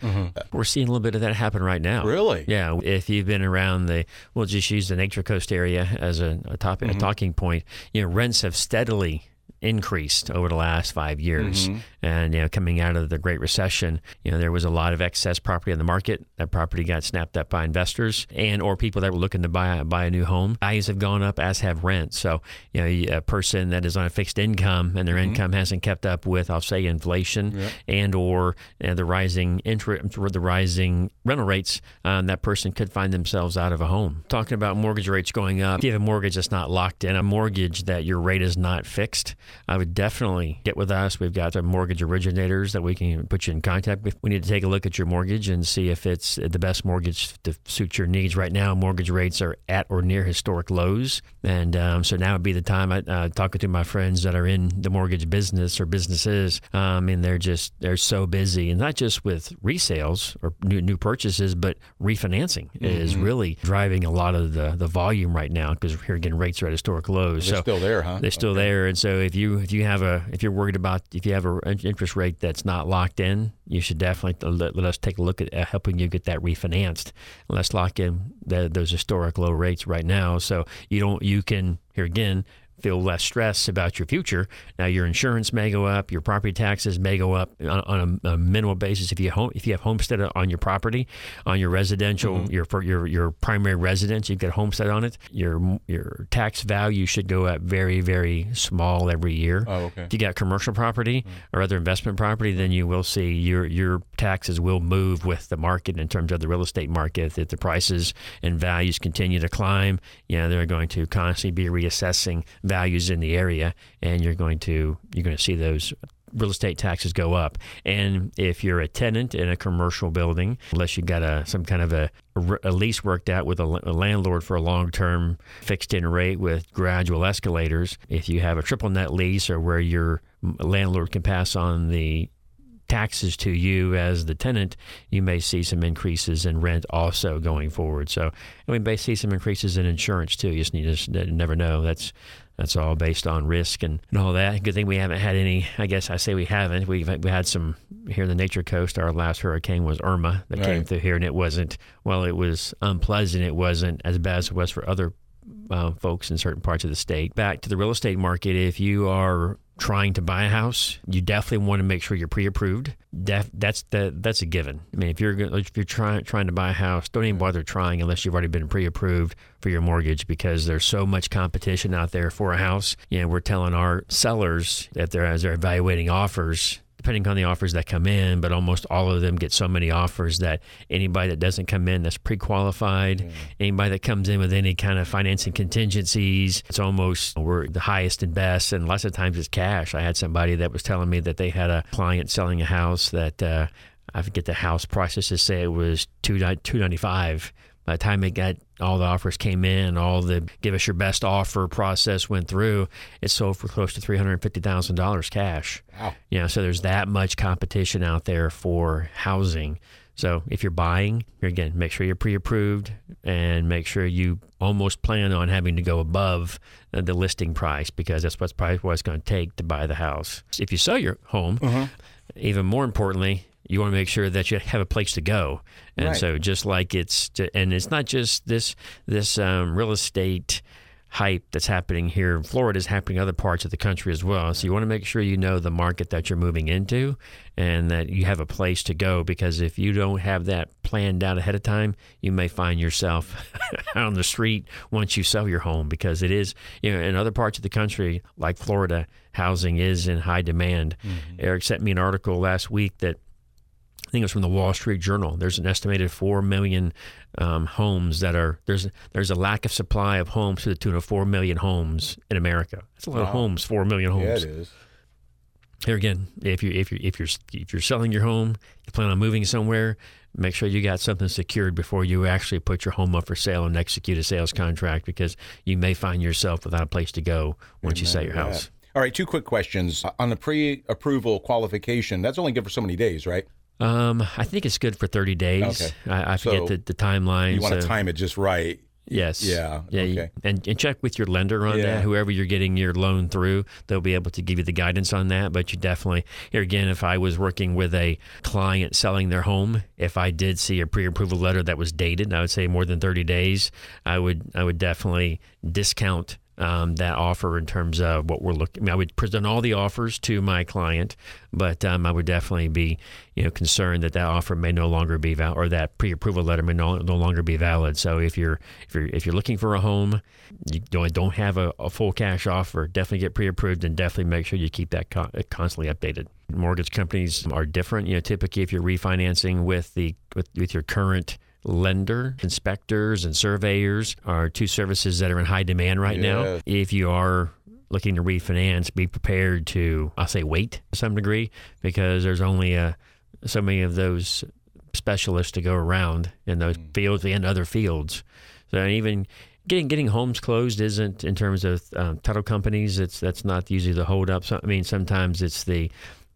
We're seeing a little bit of that happen right now. Mm-hmm. Really? Yeah. If you've been around the, we'll just use the Nature Coast area as a, a topic, Mm-hmm. a talking point. You know, rents have steadily increased over the last five years. Mm-hmm. And you know, coming out of the Great Recession, you know, there was a lot of excess property on the market. That property got snapped up by investors and or people that were looking to buy buy a new home. Values have gone up, as have rents. So you know, a person that is on a fixed income and their income hasn't kept up with, I'll say, inflation and or uh, the rising interest, the rising rental rates, um, that person could find themselves out of a home. Talking about mortgage rates going up, if you have a mortgage that's not locked in, a mortgage that your rate is not fixed, I would definitely get with us. We've got the mortgage originators that we can put you in contact with. We need to take a look at your mortgage and see if it's the best mortgage to suit your needs. Right now, mortgage rates are at or near historic lows, and um, so now would be the time. I uh, talking to my friends that are in the mortgage business or businesses, um, and they're just they're so busy, and not just with resales or new new purchases, but refinancing is really driving a lot of the the volume right now because here again rates are at historic lows. They're so still there, huh? they're still there, and so if you if you have a if you're worried about if you have an interest rate that's not locked in, you should definitely let, let us take a look at uh, helping you get that refinanced. Let's lock in the, those historic low rates right now, so you don't you can here again feel less stress about your future. Now your insurance may go up, your property taxes may go up on, on a, a minimal basis if you home if you have homestead on your property, on your residential mm-hmm. your for your your primary residence, you've got homestead on it. Your your tax value should go up very very small every year. Oh, okay. If you got commercial property mm-hmm. or other investment property, then you will see your your taxes will move with the market in terms of the real estate market. If the prices and values continue to climb, you know they're going to constantly be reassessing values in the area, and you're going to you're going to see those real estate taxes go up. And if you're a tenant in a commercial building, unless you've got a some kind of a, a lease worked out with a, a landlord for a long term fixed in rate with gradual escalators, if you have a triple net lease or where your landlord can pass on the taxes to you as the tenant, you may see some increases in rent also going forward. So, we may see some increases in insurance too. You just need to never know. That's that's all based on risk and, and all that. Good thing we haven't had any. I guess I say we haven't. We've we had some here in the Nature Coast. Our last hurricane was Irma that right. came through here, and it wasn't. Well, it was unpleasant. It wasn't as bad as it was for other uh, folks in certain parts of the state. Back to the real estate market, if you are trying to buy a house, you definitely want to make sure you're pre-approved. Def, that's the, that's a given. I mean, if you're if you're trying trying to buy a house, don't even bother trying unless you've already been pre-approved for your mortgage because there's so much competition out there for a house. You know, we're telling our sellers that they're as they're evaluating offers depending on the offers that come in, but almost all of them get so many offers that anybody that doesn't come in that's pre-qualified, mm. anybody that comes in with any kind of financing contingencies, it's almost we're the highest and best, and lots of times it's cash. I had somebody that was telling me that they had a client selling a house that uh, I forget the house prices to say it was two two ninety five by the time it got all the offers came in, all the give us your best offer process went through, it sold for close to three hundred fifty thousand dollars cash. Wow! You know, so there's that much competition out there for housing. So if you're buying, again, make sure you're pre-approved and make sure you almost plan on having to go above the listing price because that's what's probably what it's going to take to buy the house. If you sell your home, uh-huh. even more importantly, you want to make sure that you have a place to go. And right. so just like it's and it's not just this this um, real estate hype that's happening here in Florida is happening in other parts of the country as well. So you want to make sure you know the market that you're moving into and that you have a place to go because if you don't have that planned out ahead of time, you may find yourself on the street once you sell your home because it is, you know, in other parts of the country like Florida, housing is in high demand. Mm-hmm. Eric sent me an article last week that I think it was from the Wall Street Journal. There's an estimated four million um, homes that are there's there's a lack of supply of homes to the tune of four million homes in America. That's a lot wow. of homes. Four million homes. Yeah, it is. Here again, if you if you if you're if you're selling your home, you plan on moving somewhere, make sure you got something secured before you actually put your home up for sale and execute a sales contract because you may find yourself without a place to go once you sell your house. All right, two quick questions on the pre-approval qualification. That's only good for so many days, right? Um, I think it's good for 30 days. Okay. I, I forget so the, the timeline. You want so. to time it just right. Yes. Yeah. Yeah. Okay. and, and check with your lender on yeah. that. Whoever you're getting your loan through, they'll be able to give you the guidance on that. But you definitely, here again, if I was working with a client selling their home, if I did see a pre-approval letter that was dated, I would say more than 30 days, I would I would definitely discount um, that offer in terms of what we're looking. I, mean, I would present all the offers to my client, but um, I would definitely be, you know, concerned that that offer may no longer be valid, or that pre-approval letter may no, no longer be valid. So if you're if you're if you're looking for a home, you don't don't have a, a full cash offer, definitely get pre-approved, and definitely make sure you keep that con- constantly updated. Mortgage companies are different. You know, typically if you're refinancing with the with, with your current lender, inspectors, and surveyors are two services that are in high demand right yeah. now. If you are looking to refinance, be prepared to, I'll say, wait to some degree because there's only a, uh, so many of those specialists to go around in those mm. fields and other fields. So even getting getting homes closed isn't in terms of um, title companies. It's that's not usually the holdup. So, I mean, sometimes it's the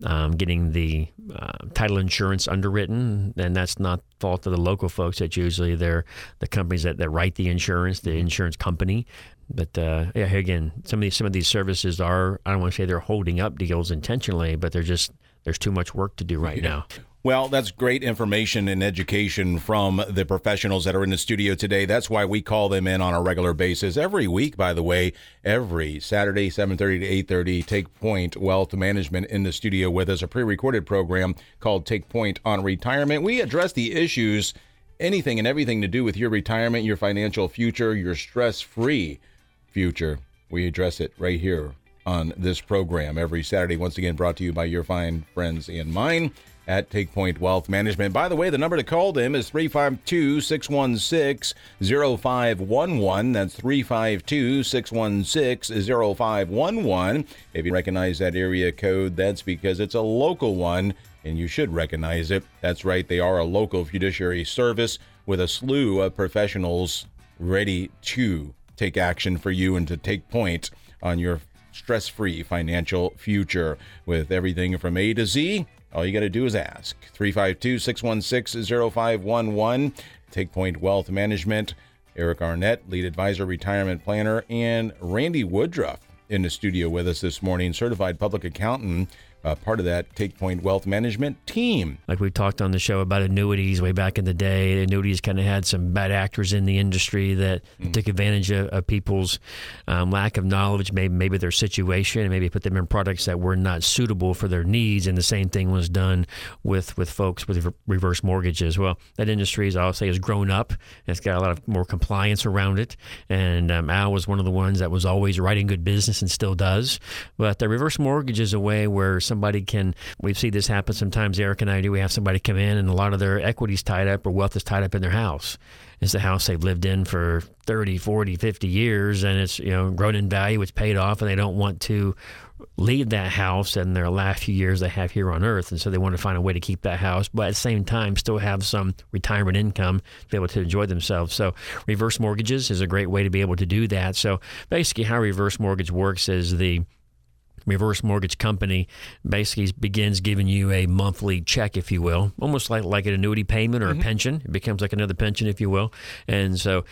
um, getting the uh, title insurance underwritten, and that's not fault of the local folks. That's usually they're the companies that, that write the insurance, the mm-hmm. insurance company. But uh, yeah, again, some of these some of these services are I don't want to say they're holding up deals intentionally, but they're just there's too much work to do right now. Well, that's great information and education from the professionals that are in the studio today. That's why we call them in on a regular basis every week. By the way, every Saturday, seven thirty to eight thirty, Take Point Wealth Management in the studio with us. A pre-recorded program called Take Point on Retirement. We address the issues, anything and everything to do with your retirement, your financial future, your stress-free future. We address it right here on this program every Saturday. Once again, brought to you by your fine friends and mine at Take Point Wealth Management. By the way, the number to call them is 352 616 0511. That's 352 616 0511. If you recognize that area code, that's because it's a local one and you should recognize it. That's right, they are a local fiduciary service with a slew of professionals ready to take action for you and to take point on your stress free financial future with everything from A to Z. All you got to do is ask. 352 616 0511. Take Point Wealth Management. Eric Arnett, lead advisor, retirement planner, and Randy Woodruff in the studio with us this morning, certified public accountant uh, part of that Take Point Wealth Management team. Like we talked on the show about annuities way back in the day. Annuities kind of had some bad actors in the industry that mm. took advantage of, of people's um, lack of knowledge, maybe maybe their situation, and maybe put them in products that were not suitable for their needs. And the same thing was done with with folks with reverse mortgages. Well, that industry, as I'll say, has grown up. It's got a lot of more compliance around it. And um, Al was one of the ones that was always writing good business and still does. But the reverse mortgage is a way where somebody can, we see this happen sometimes, Eric and I do. We have somebody come in and a lot of their equity's tied up or wealth is tied up in their house. It's the house they've lived in for 30, 40, 50 years and it's, you know, grown in value, it's paid off, and they don't want to leave that house in their last few years they have here on earth. And so they want to find a way to keep that house, but at the same time, still have some retirement income to be able to enjoy themselves. So reverse mortgages is a great way to be able to do that. So basically, how reverse mortgage works is the reverse mortgage company basically begins giving you a monthly check, if you will, almost like like an annuity payment or mm-hmm. a pension. It becomes like another pension, if you will. And so,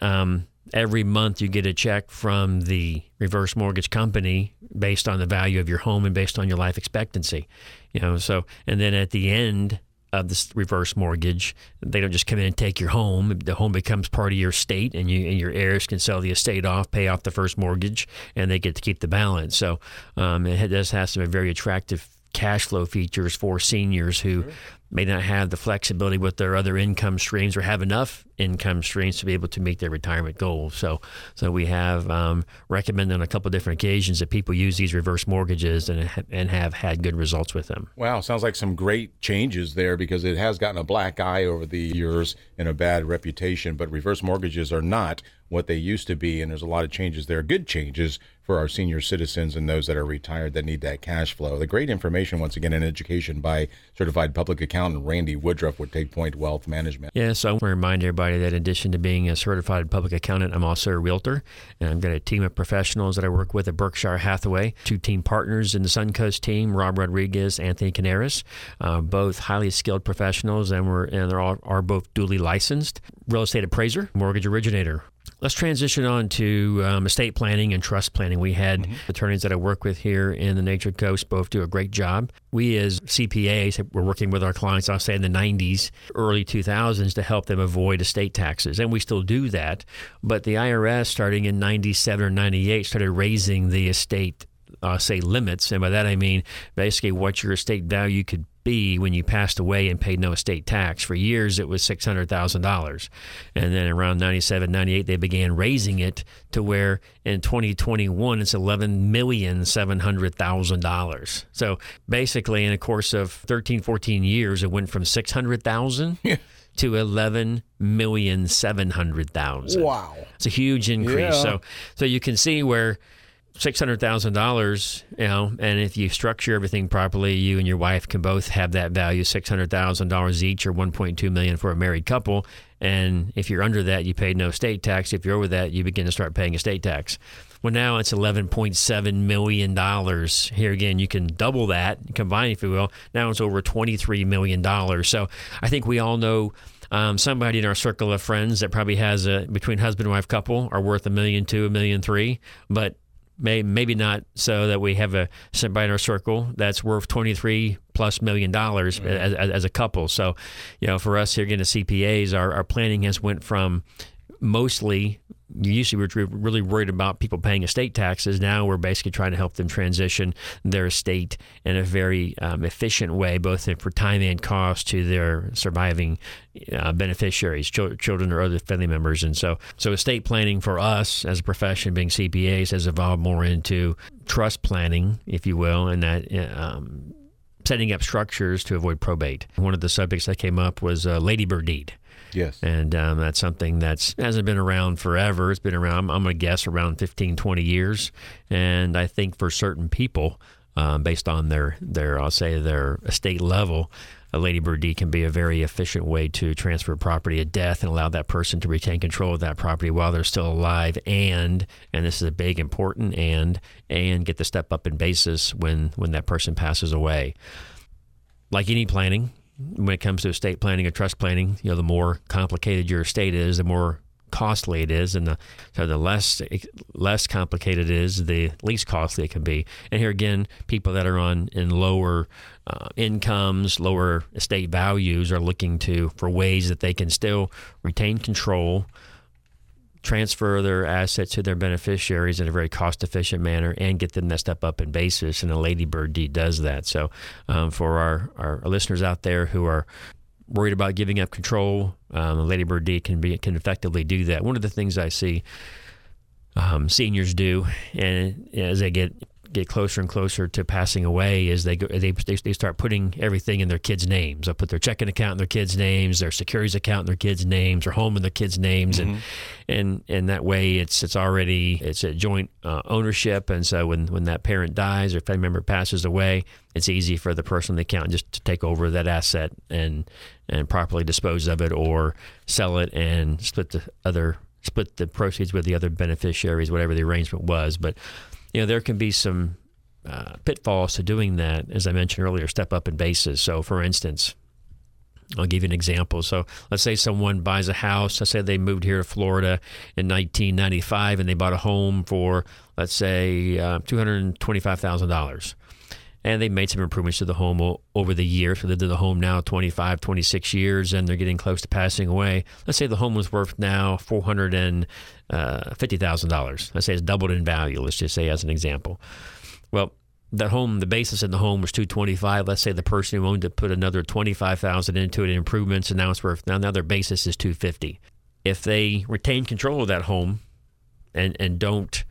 um, every month you get a check from the reverse mortgage company based on the value of your home and based on your life expectancy. You know, so and then at the end of this reverse mortgage. They don't just come in and take your home. The home becomes part of your estate, and you and your heirs can sell the estate off, pay off the first mortgage, and they get to keep the balance. So um, it does have some very attractive cash flow features for seniors who sure may not have the flexibility with their other income streams or have enough income streams to be able to meet their retirement goals. So, so we have um, recommended on a couple of different occasions that people use these reverse mortgages and and have had good results with them. Wow, sounds like some great changes there because it has gotten a black eye over the years and a bad reputation. But reverse mortgages are not what they used to be, and there's a lot of changes there, good changes for our senior citizens and those that are retired that need that cash flow. The great information, once again, in education by certified public accountant Randy Woodruff with Take Point Wealth Management. Yeah, so I want to remind everybody that in addition to being a certified public accountant, I'm also a realtor, and I've got a team of professionals that I work with at Berkshire Hathaway, two team partners in the Suncoast team, Rob Rodriguez, Anthony Canaris, uh, both highly skilled professionals, and we're and they're all are both duly licensed. Real estate appraiser, mortgage originator, Let's transition on to um, estate planning and trust planning. We had mm-hmm. attorneys that I work with here in the Nature Coast both do a great job. We, as CPAs, were working with our clients, I'll say in the 90s, early 2000s, to help them avoid estate taxes. And we still do that. But the IRS, starting in 97 or 98, started raising the estate uh, say limits, and by that I mean basically what your estate value could be when you passed away and paid no estate tax. For years, it was $600,000. And then around 97, 98, they began raising it to where in 2021, it's $11,700,000. So basically, in a course of 13, 14 years, it went from 600,000 to eleven million seven hundred thousand. Wow, it's a huge increase. Yeah. So, so you can see where six hundred thousand dollars, you know, and if you structure everything properly, you and your wife can both have that value, six hundred thousand dollars each, or one point two million for a married couple. And if you're under that, you pay no state tax. If you're over that, you begin to start paying estate tax. Well, now it's eleven point seven million dollars. Here again, you can double that, combine, if you will. Now it's over twenty three million dollars. So I think we all know. Um, somebody in our circle of friends that probably has a between husband and wife couple are worth a million two, a million three, but may, maybe not so that we have a somebody in our circle that's worth 23 plus million dollars mm-hmm. as, as, a couple. So, you know, for us here getting CPAs, our, our planning has went from mostly usually we were really worried about people paying estate taxes. Now we're basically trying to help them transition their estate in a very um, efficient way, both for time and cost to their surviving uh, beneficiaries, ch- children or other family members. And so, so estate planning for us as a profession, being CPAs, has evolved more into trust planning, if you will, and that. Um, setting up structures to avoid probate. One of the subjects that came up was a ladybird deed. Yes. And um, that's something that's hasn't been around forever. It's been around, I'm going to guess, around 15, 20 years. And I think for certain people, um, based on their, their, I'll say, their estate level, a ladybird deed can be a very efficient way to transfer property at death and allow that person to retain control of that property while they're still alive and and this is a big important and and get the step up in basis when when that person passes away like any planning when it comes to estate planning or trust planning, you know, the more complicated your estate is, the more costly it is, and the so the less less complicated it is, the least costly it can be. And here again, people that are on in lower uh, incomes, lower estate values, are looking to for ways that they can still retain control transfer their assets to their beneficiaries in a very cost efficient manner and get them to step up in basis. And a Ladybird deed does that. So, um, for our, our, listeners out there who are worried about giving up control, um, a Ladybird deed can be can effectively do that. One of the things I see um, seniors do, and as they get get closer and closer to passing away is they go they, they start putting everything in their kids' names. They'll put their checking account in their kids' names, their securities account in their kids' names, their home in their kids' names, mm-hmm. and and and that way it's it's already it's a joint uh, ownership. And so when when that parent dies or family member passes away, it's easy for the person on the account just to take over that asset and and properly dispose of it or sell it and split the other split the proceeds with the other beneficiaries, whatever the arrangement was. But you know, there can be some uh, pitfalls to doing that, as I mentioned earlier, step up in basis. So, for instance, I'll give you an example. So, let's say someone buys a house. Let's say they moved here to Florida in 1995 and they bought a home for, let's say, uh, $225,000 and they made some improvements to the home o- over the years. So they in the home now 25, 26 years, and they're getting close to passing away. Let's say the home was worth now $450,000. Uh, let's say it's doubled in value, let's just say as an example. Well, that home, the basis in the home was 225. Let's say the person who owned it put another 25,000 into it in improvements, and now it's worth now, now their basis is 250. If they retain control of that home and and don't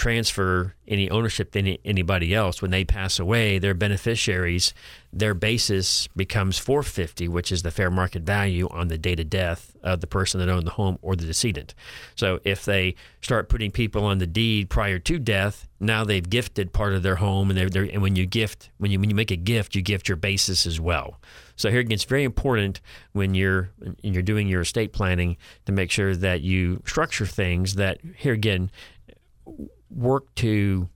transfer any ownership to any, anybody else. When they pass away, their beneficiaries, their basis becomes 450, which is the fair market value on the date of death of the person that owned the home or the decedent. So if they start putting people on the deed prior to death, now they've gifted part of their home, and they're, they're and when you gift, when you when you make a gift, you gift your basis as well. So here again, it's very important when you're when you're doing your estate planning to make sure that you structure things that here again work to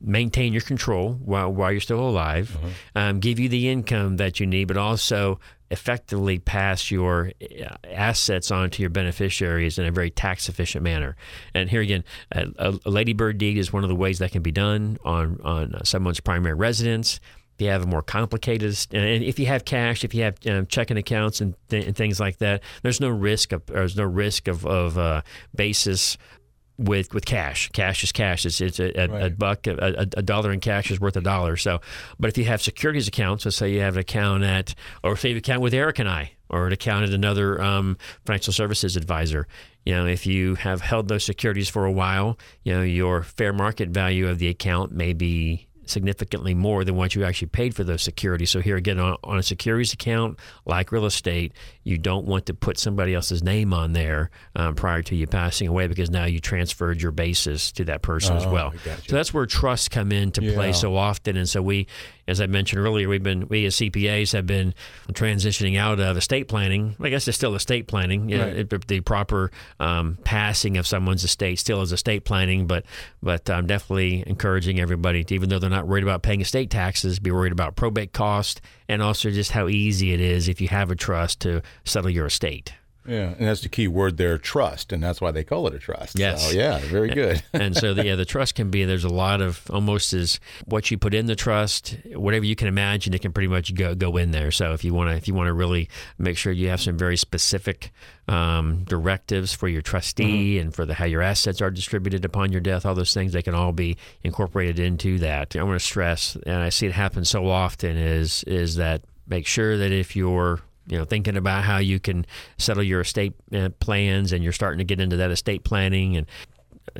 maintain your control while, while you're still alive, uh-huh. um, give you the income that you need, but also effectively pass your uh, assets on to your beneficiaries in a very tax efficient manner. And here again, a, a ladybird deed is one of the ways that can be done on, on someone's primary residence. If you have a more complicated, and if you have cash, if you have um, checking accounts and, th- and, things like that, there's no risk of there's no risk of, of uh, basis with with cash. Cash is cash. It's it's a, a, right. a buck, a, a, dollar in cash is worth a dollar. So, but if you have securities accounts, let's say you have an account at, or say you have an account with Eric and I, or an account at another um, financial services advisor. You know, if you have held those securities for a while, you know your fair market value of the account may be significantly more than what you actually paid for those securities. So here again, on, on, a securities account like real estate, you don't want to put somebody else's name on there um, prior to you passing away because now you transferred your basis to that person oh, as well. So that's where trusts come into yeah. play so often. And so we, as I mentioned earlier, we've been we as CPAs have been transitioning out of estate planning. I guess it's still estate planning. You right. know, the proper um, passing of someone's estate still is estate planning, but but I'm definitely encouraging everybody to, even though they're not worried about paying estate taxes, be worried about probate cost and also just how easy it is if you have a trust to settle your estate. Yeah, and that's the key word there, trust, and that's why they call it a trust. Yes. So, yeah, very good. and so the, yeah, the trust can be there's a lot of almost as what you put in the trust, whatever you can imagine, it can pretty much go go in there. So if you want to if you want to really make sure you have some very specific um, directives for your trustee mm-hmm. and for the how your assets are distributed upon your death, all those things they can all be incorporated into that. I want to stress, and I see it happen so often, is is that make sure that if you're you know thinking about how you can settle your estate uh, plans and you're starting to get into that estate planning and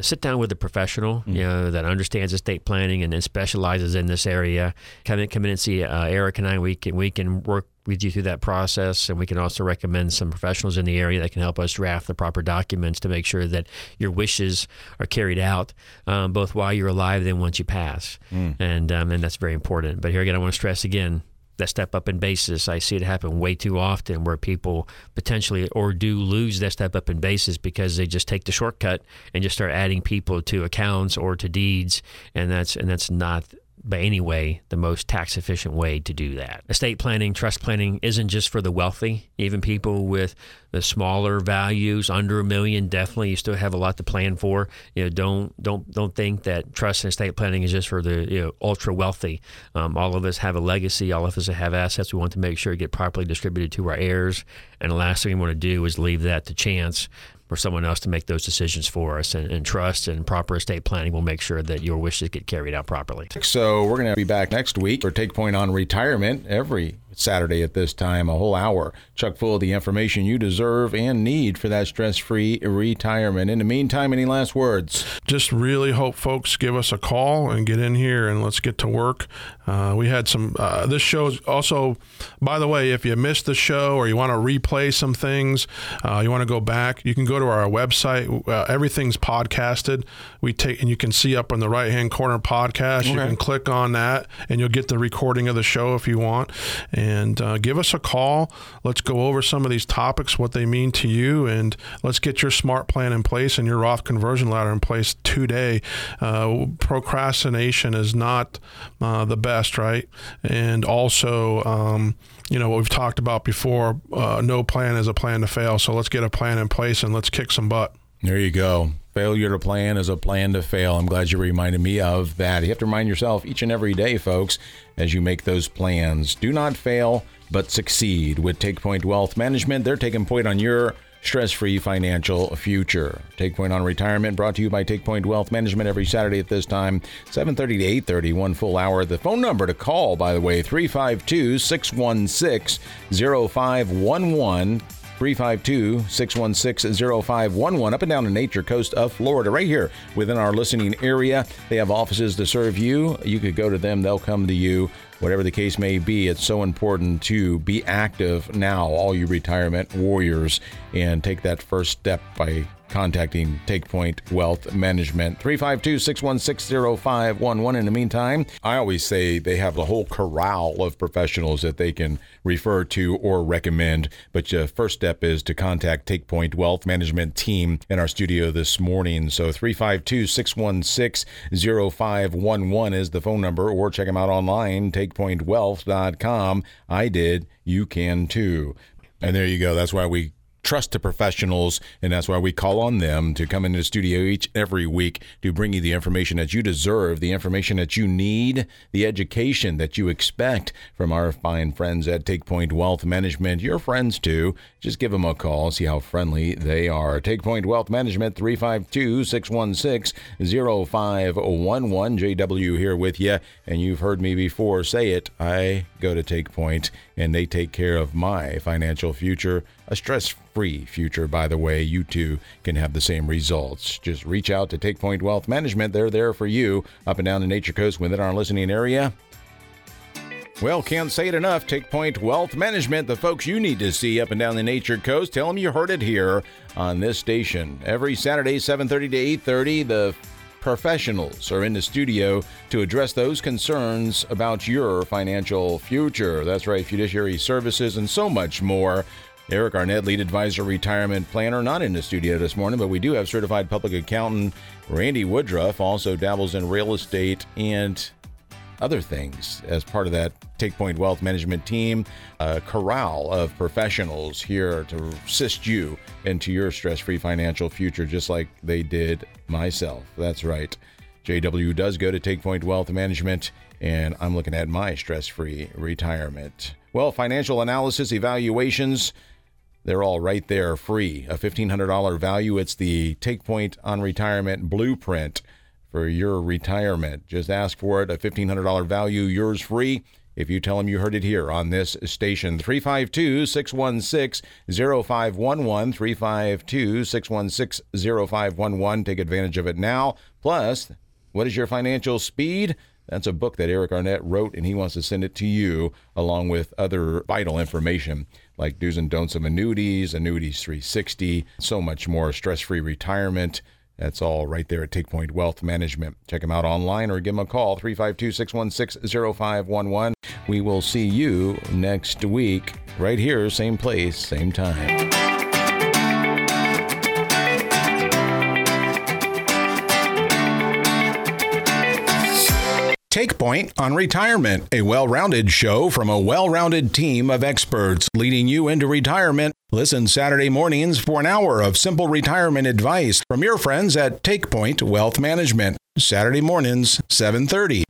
sit down with a professional, you know, that understands estate planning and then specializes in this area. Come in, come in and see uh, Eric and I. We can we can work with you through that process, and we can also recommend some professionals in the area that can help us draft the proper documents to make sure that your wishes are carried out, um, both while you're alive and once you pass. Mm. And um, and that's very important. But here again, I want to stress again that step up in basis. I see it happen way too often where people potentially or do lose that step up in basis because they just take the shortcut and just start adding people to accounts or to deeds, and that's and that's not by any way the most tax efficient way to do that. Estate planning, trust planning isn't just for the wealthy. Even people with the smaller values under a million definitely you still have a lot to plan for. You know, don't don't don't think that trust and estate planning is just for the you know, ultra wealthy. Um, all of us have a legacy. All of us have assets. We want to make sure get properly distributed to our heirs. And the last thing we want to do is leave that to chance for someone else to make those decisions for us. And, and, trust and proper estate planning will make sure that your wishes get carried out properly. So we're going to be back next week for Take Point on Retirement every Saturday at this time, a whole hour, chuck full of the information you deserve and need for that stress free retirement. In the meantime, any last words? Just really hope folks give us a call and get in here and let's get to work. Uh, we had some, uh, this show also, by the way, if you missed the show or you want to replay some things, uh, you want to go back, you can go to our website. Uh, everything's podcasted. We take, and you can see up in the right hand corner podcast. Okay. You can click on that and you'll get the recording of the show if you want. And and uh, give us a call. Let's go over some of these topics, what they mean to you, and let's get your smart plan in place and your Roth conversion ladder in place today. Uh, procrastination is not uh, the best, right? And also, um, you know, what we've talked about before uh, no plan is a plan to fail. So let's get a plan in place and let's kick some butt. There you go. Failure to plan is a plan to fail. I'm glad you reminded me of that. You have to remind yourself each and every day, folks, as you make those plans. Do not fail, but succeed. With TakePoint Wealth Management, they're taking point on your stress-free financial future. Take Point on Retirement brought to you by Take Point Wealth Management every Saturday at this time, 7:30 to 8:30, one full hour. The phone number to call, by the way, 352-616-0511. 352 616 0511 up and down the nature coast of Florida, right here within our listening area. They have offices to serve you. You could go to them, they'll come to you. Whatever the case may be, it's so important to be active now, all you retirement warriors, and take that first step by contacting TakePoint Wealth Management. 352 616 0511. In the meantime, I always say they have the whole corral of professionals that they can refer to or recommend. But the first step is to contact TakePoint Wealth Management team in our studio this morning. So 352 616 0511 is the phone number, or check them out online, takepointwealth.com. I did. You can too. And there you go. That's why we trust the professionals, and that's why we call on them to come into the studio each every week to bring you the information that you deserve, the information that you need, the education that you expect from our fine friends at Take Point Wealth Management. Your friends too. Just give them a call, see how friendly they are. Take Point Wealth Management 352 616 0511. JW here with you, and you've heard me before say it. I go to Take Point, and they take care of my financial future a stress free future, by the way. You too can have the same results. Just reach out to Take Point Wealth Management. They're there for you up and down the Nature Coast within our listening area. Well, can't say it enough. Take Point Wealth Management, the folks you need to see up and down the Nature Coast. Tell them you heard it here on this station. Every Saturday, 7.30 to 8.30, the professionals are in the studio to address those concerns about your financial future. That's right, fiduciary services and so much more. Eric Arnett, lead advisor, retirement planner, not in the studio this morning, but we do have certified public accountant Randy Woodruff, also dabbles in real estate and other things as part of that Take Point Wealth Management team, a corral of professionals here to assist you into your stress free financial future, just like they did myself. That's right. JW does go to Take Point Wealth Management, and I'm looking at my stress free retirement. Well, financial analysis, evaluations, they're all right there free. A $1,500 value. It's the Take Point on Retirement blueprint for your retirement. Just ask for it. A $1,500 value, yours free. If you tell them you heard it here on this station, 352 616 0511, 352 616 0511. Take advantage of it now. Plus, what is your financial speed? That's a book that Eric Arnett wrote, and he wants to send it to you along with other vital information like do's and don'ts of annuities, annuities 360, so much more, stress free retirement. That's all right there at Take Point Wealth Management. Check them out online or give them a call, 352 616 0511. We will see you next week, right here, same place, same time. Take Point on Retirement, a well rounded show from a well rounded team of experts leading you into retirement. Listen Saturday mornings for an hour of simple retirement advice from your friends at Take Point Wealth Management. Saturday mornings, 7:30.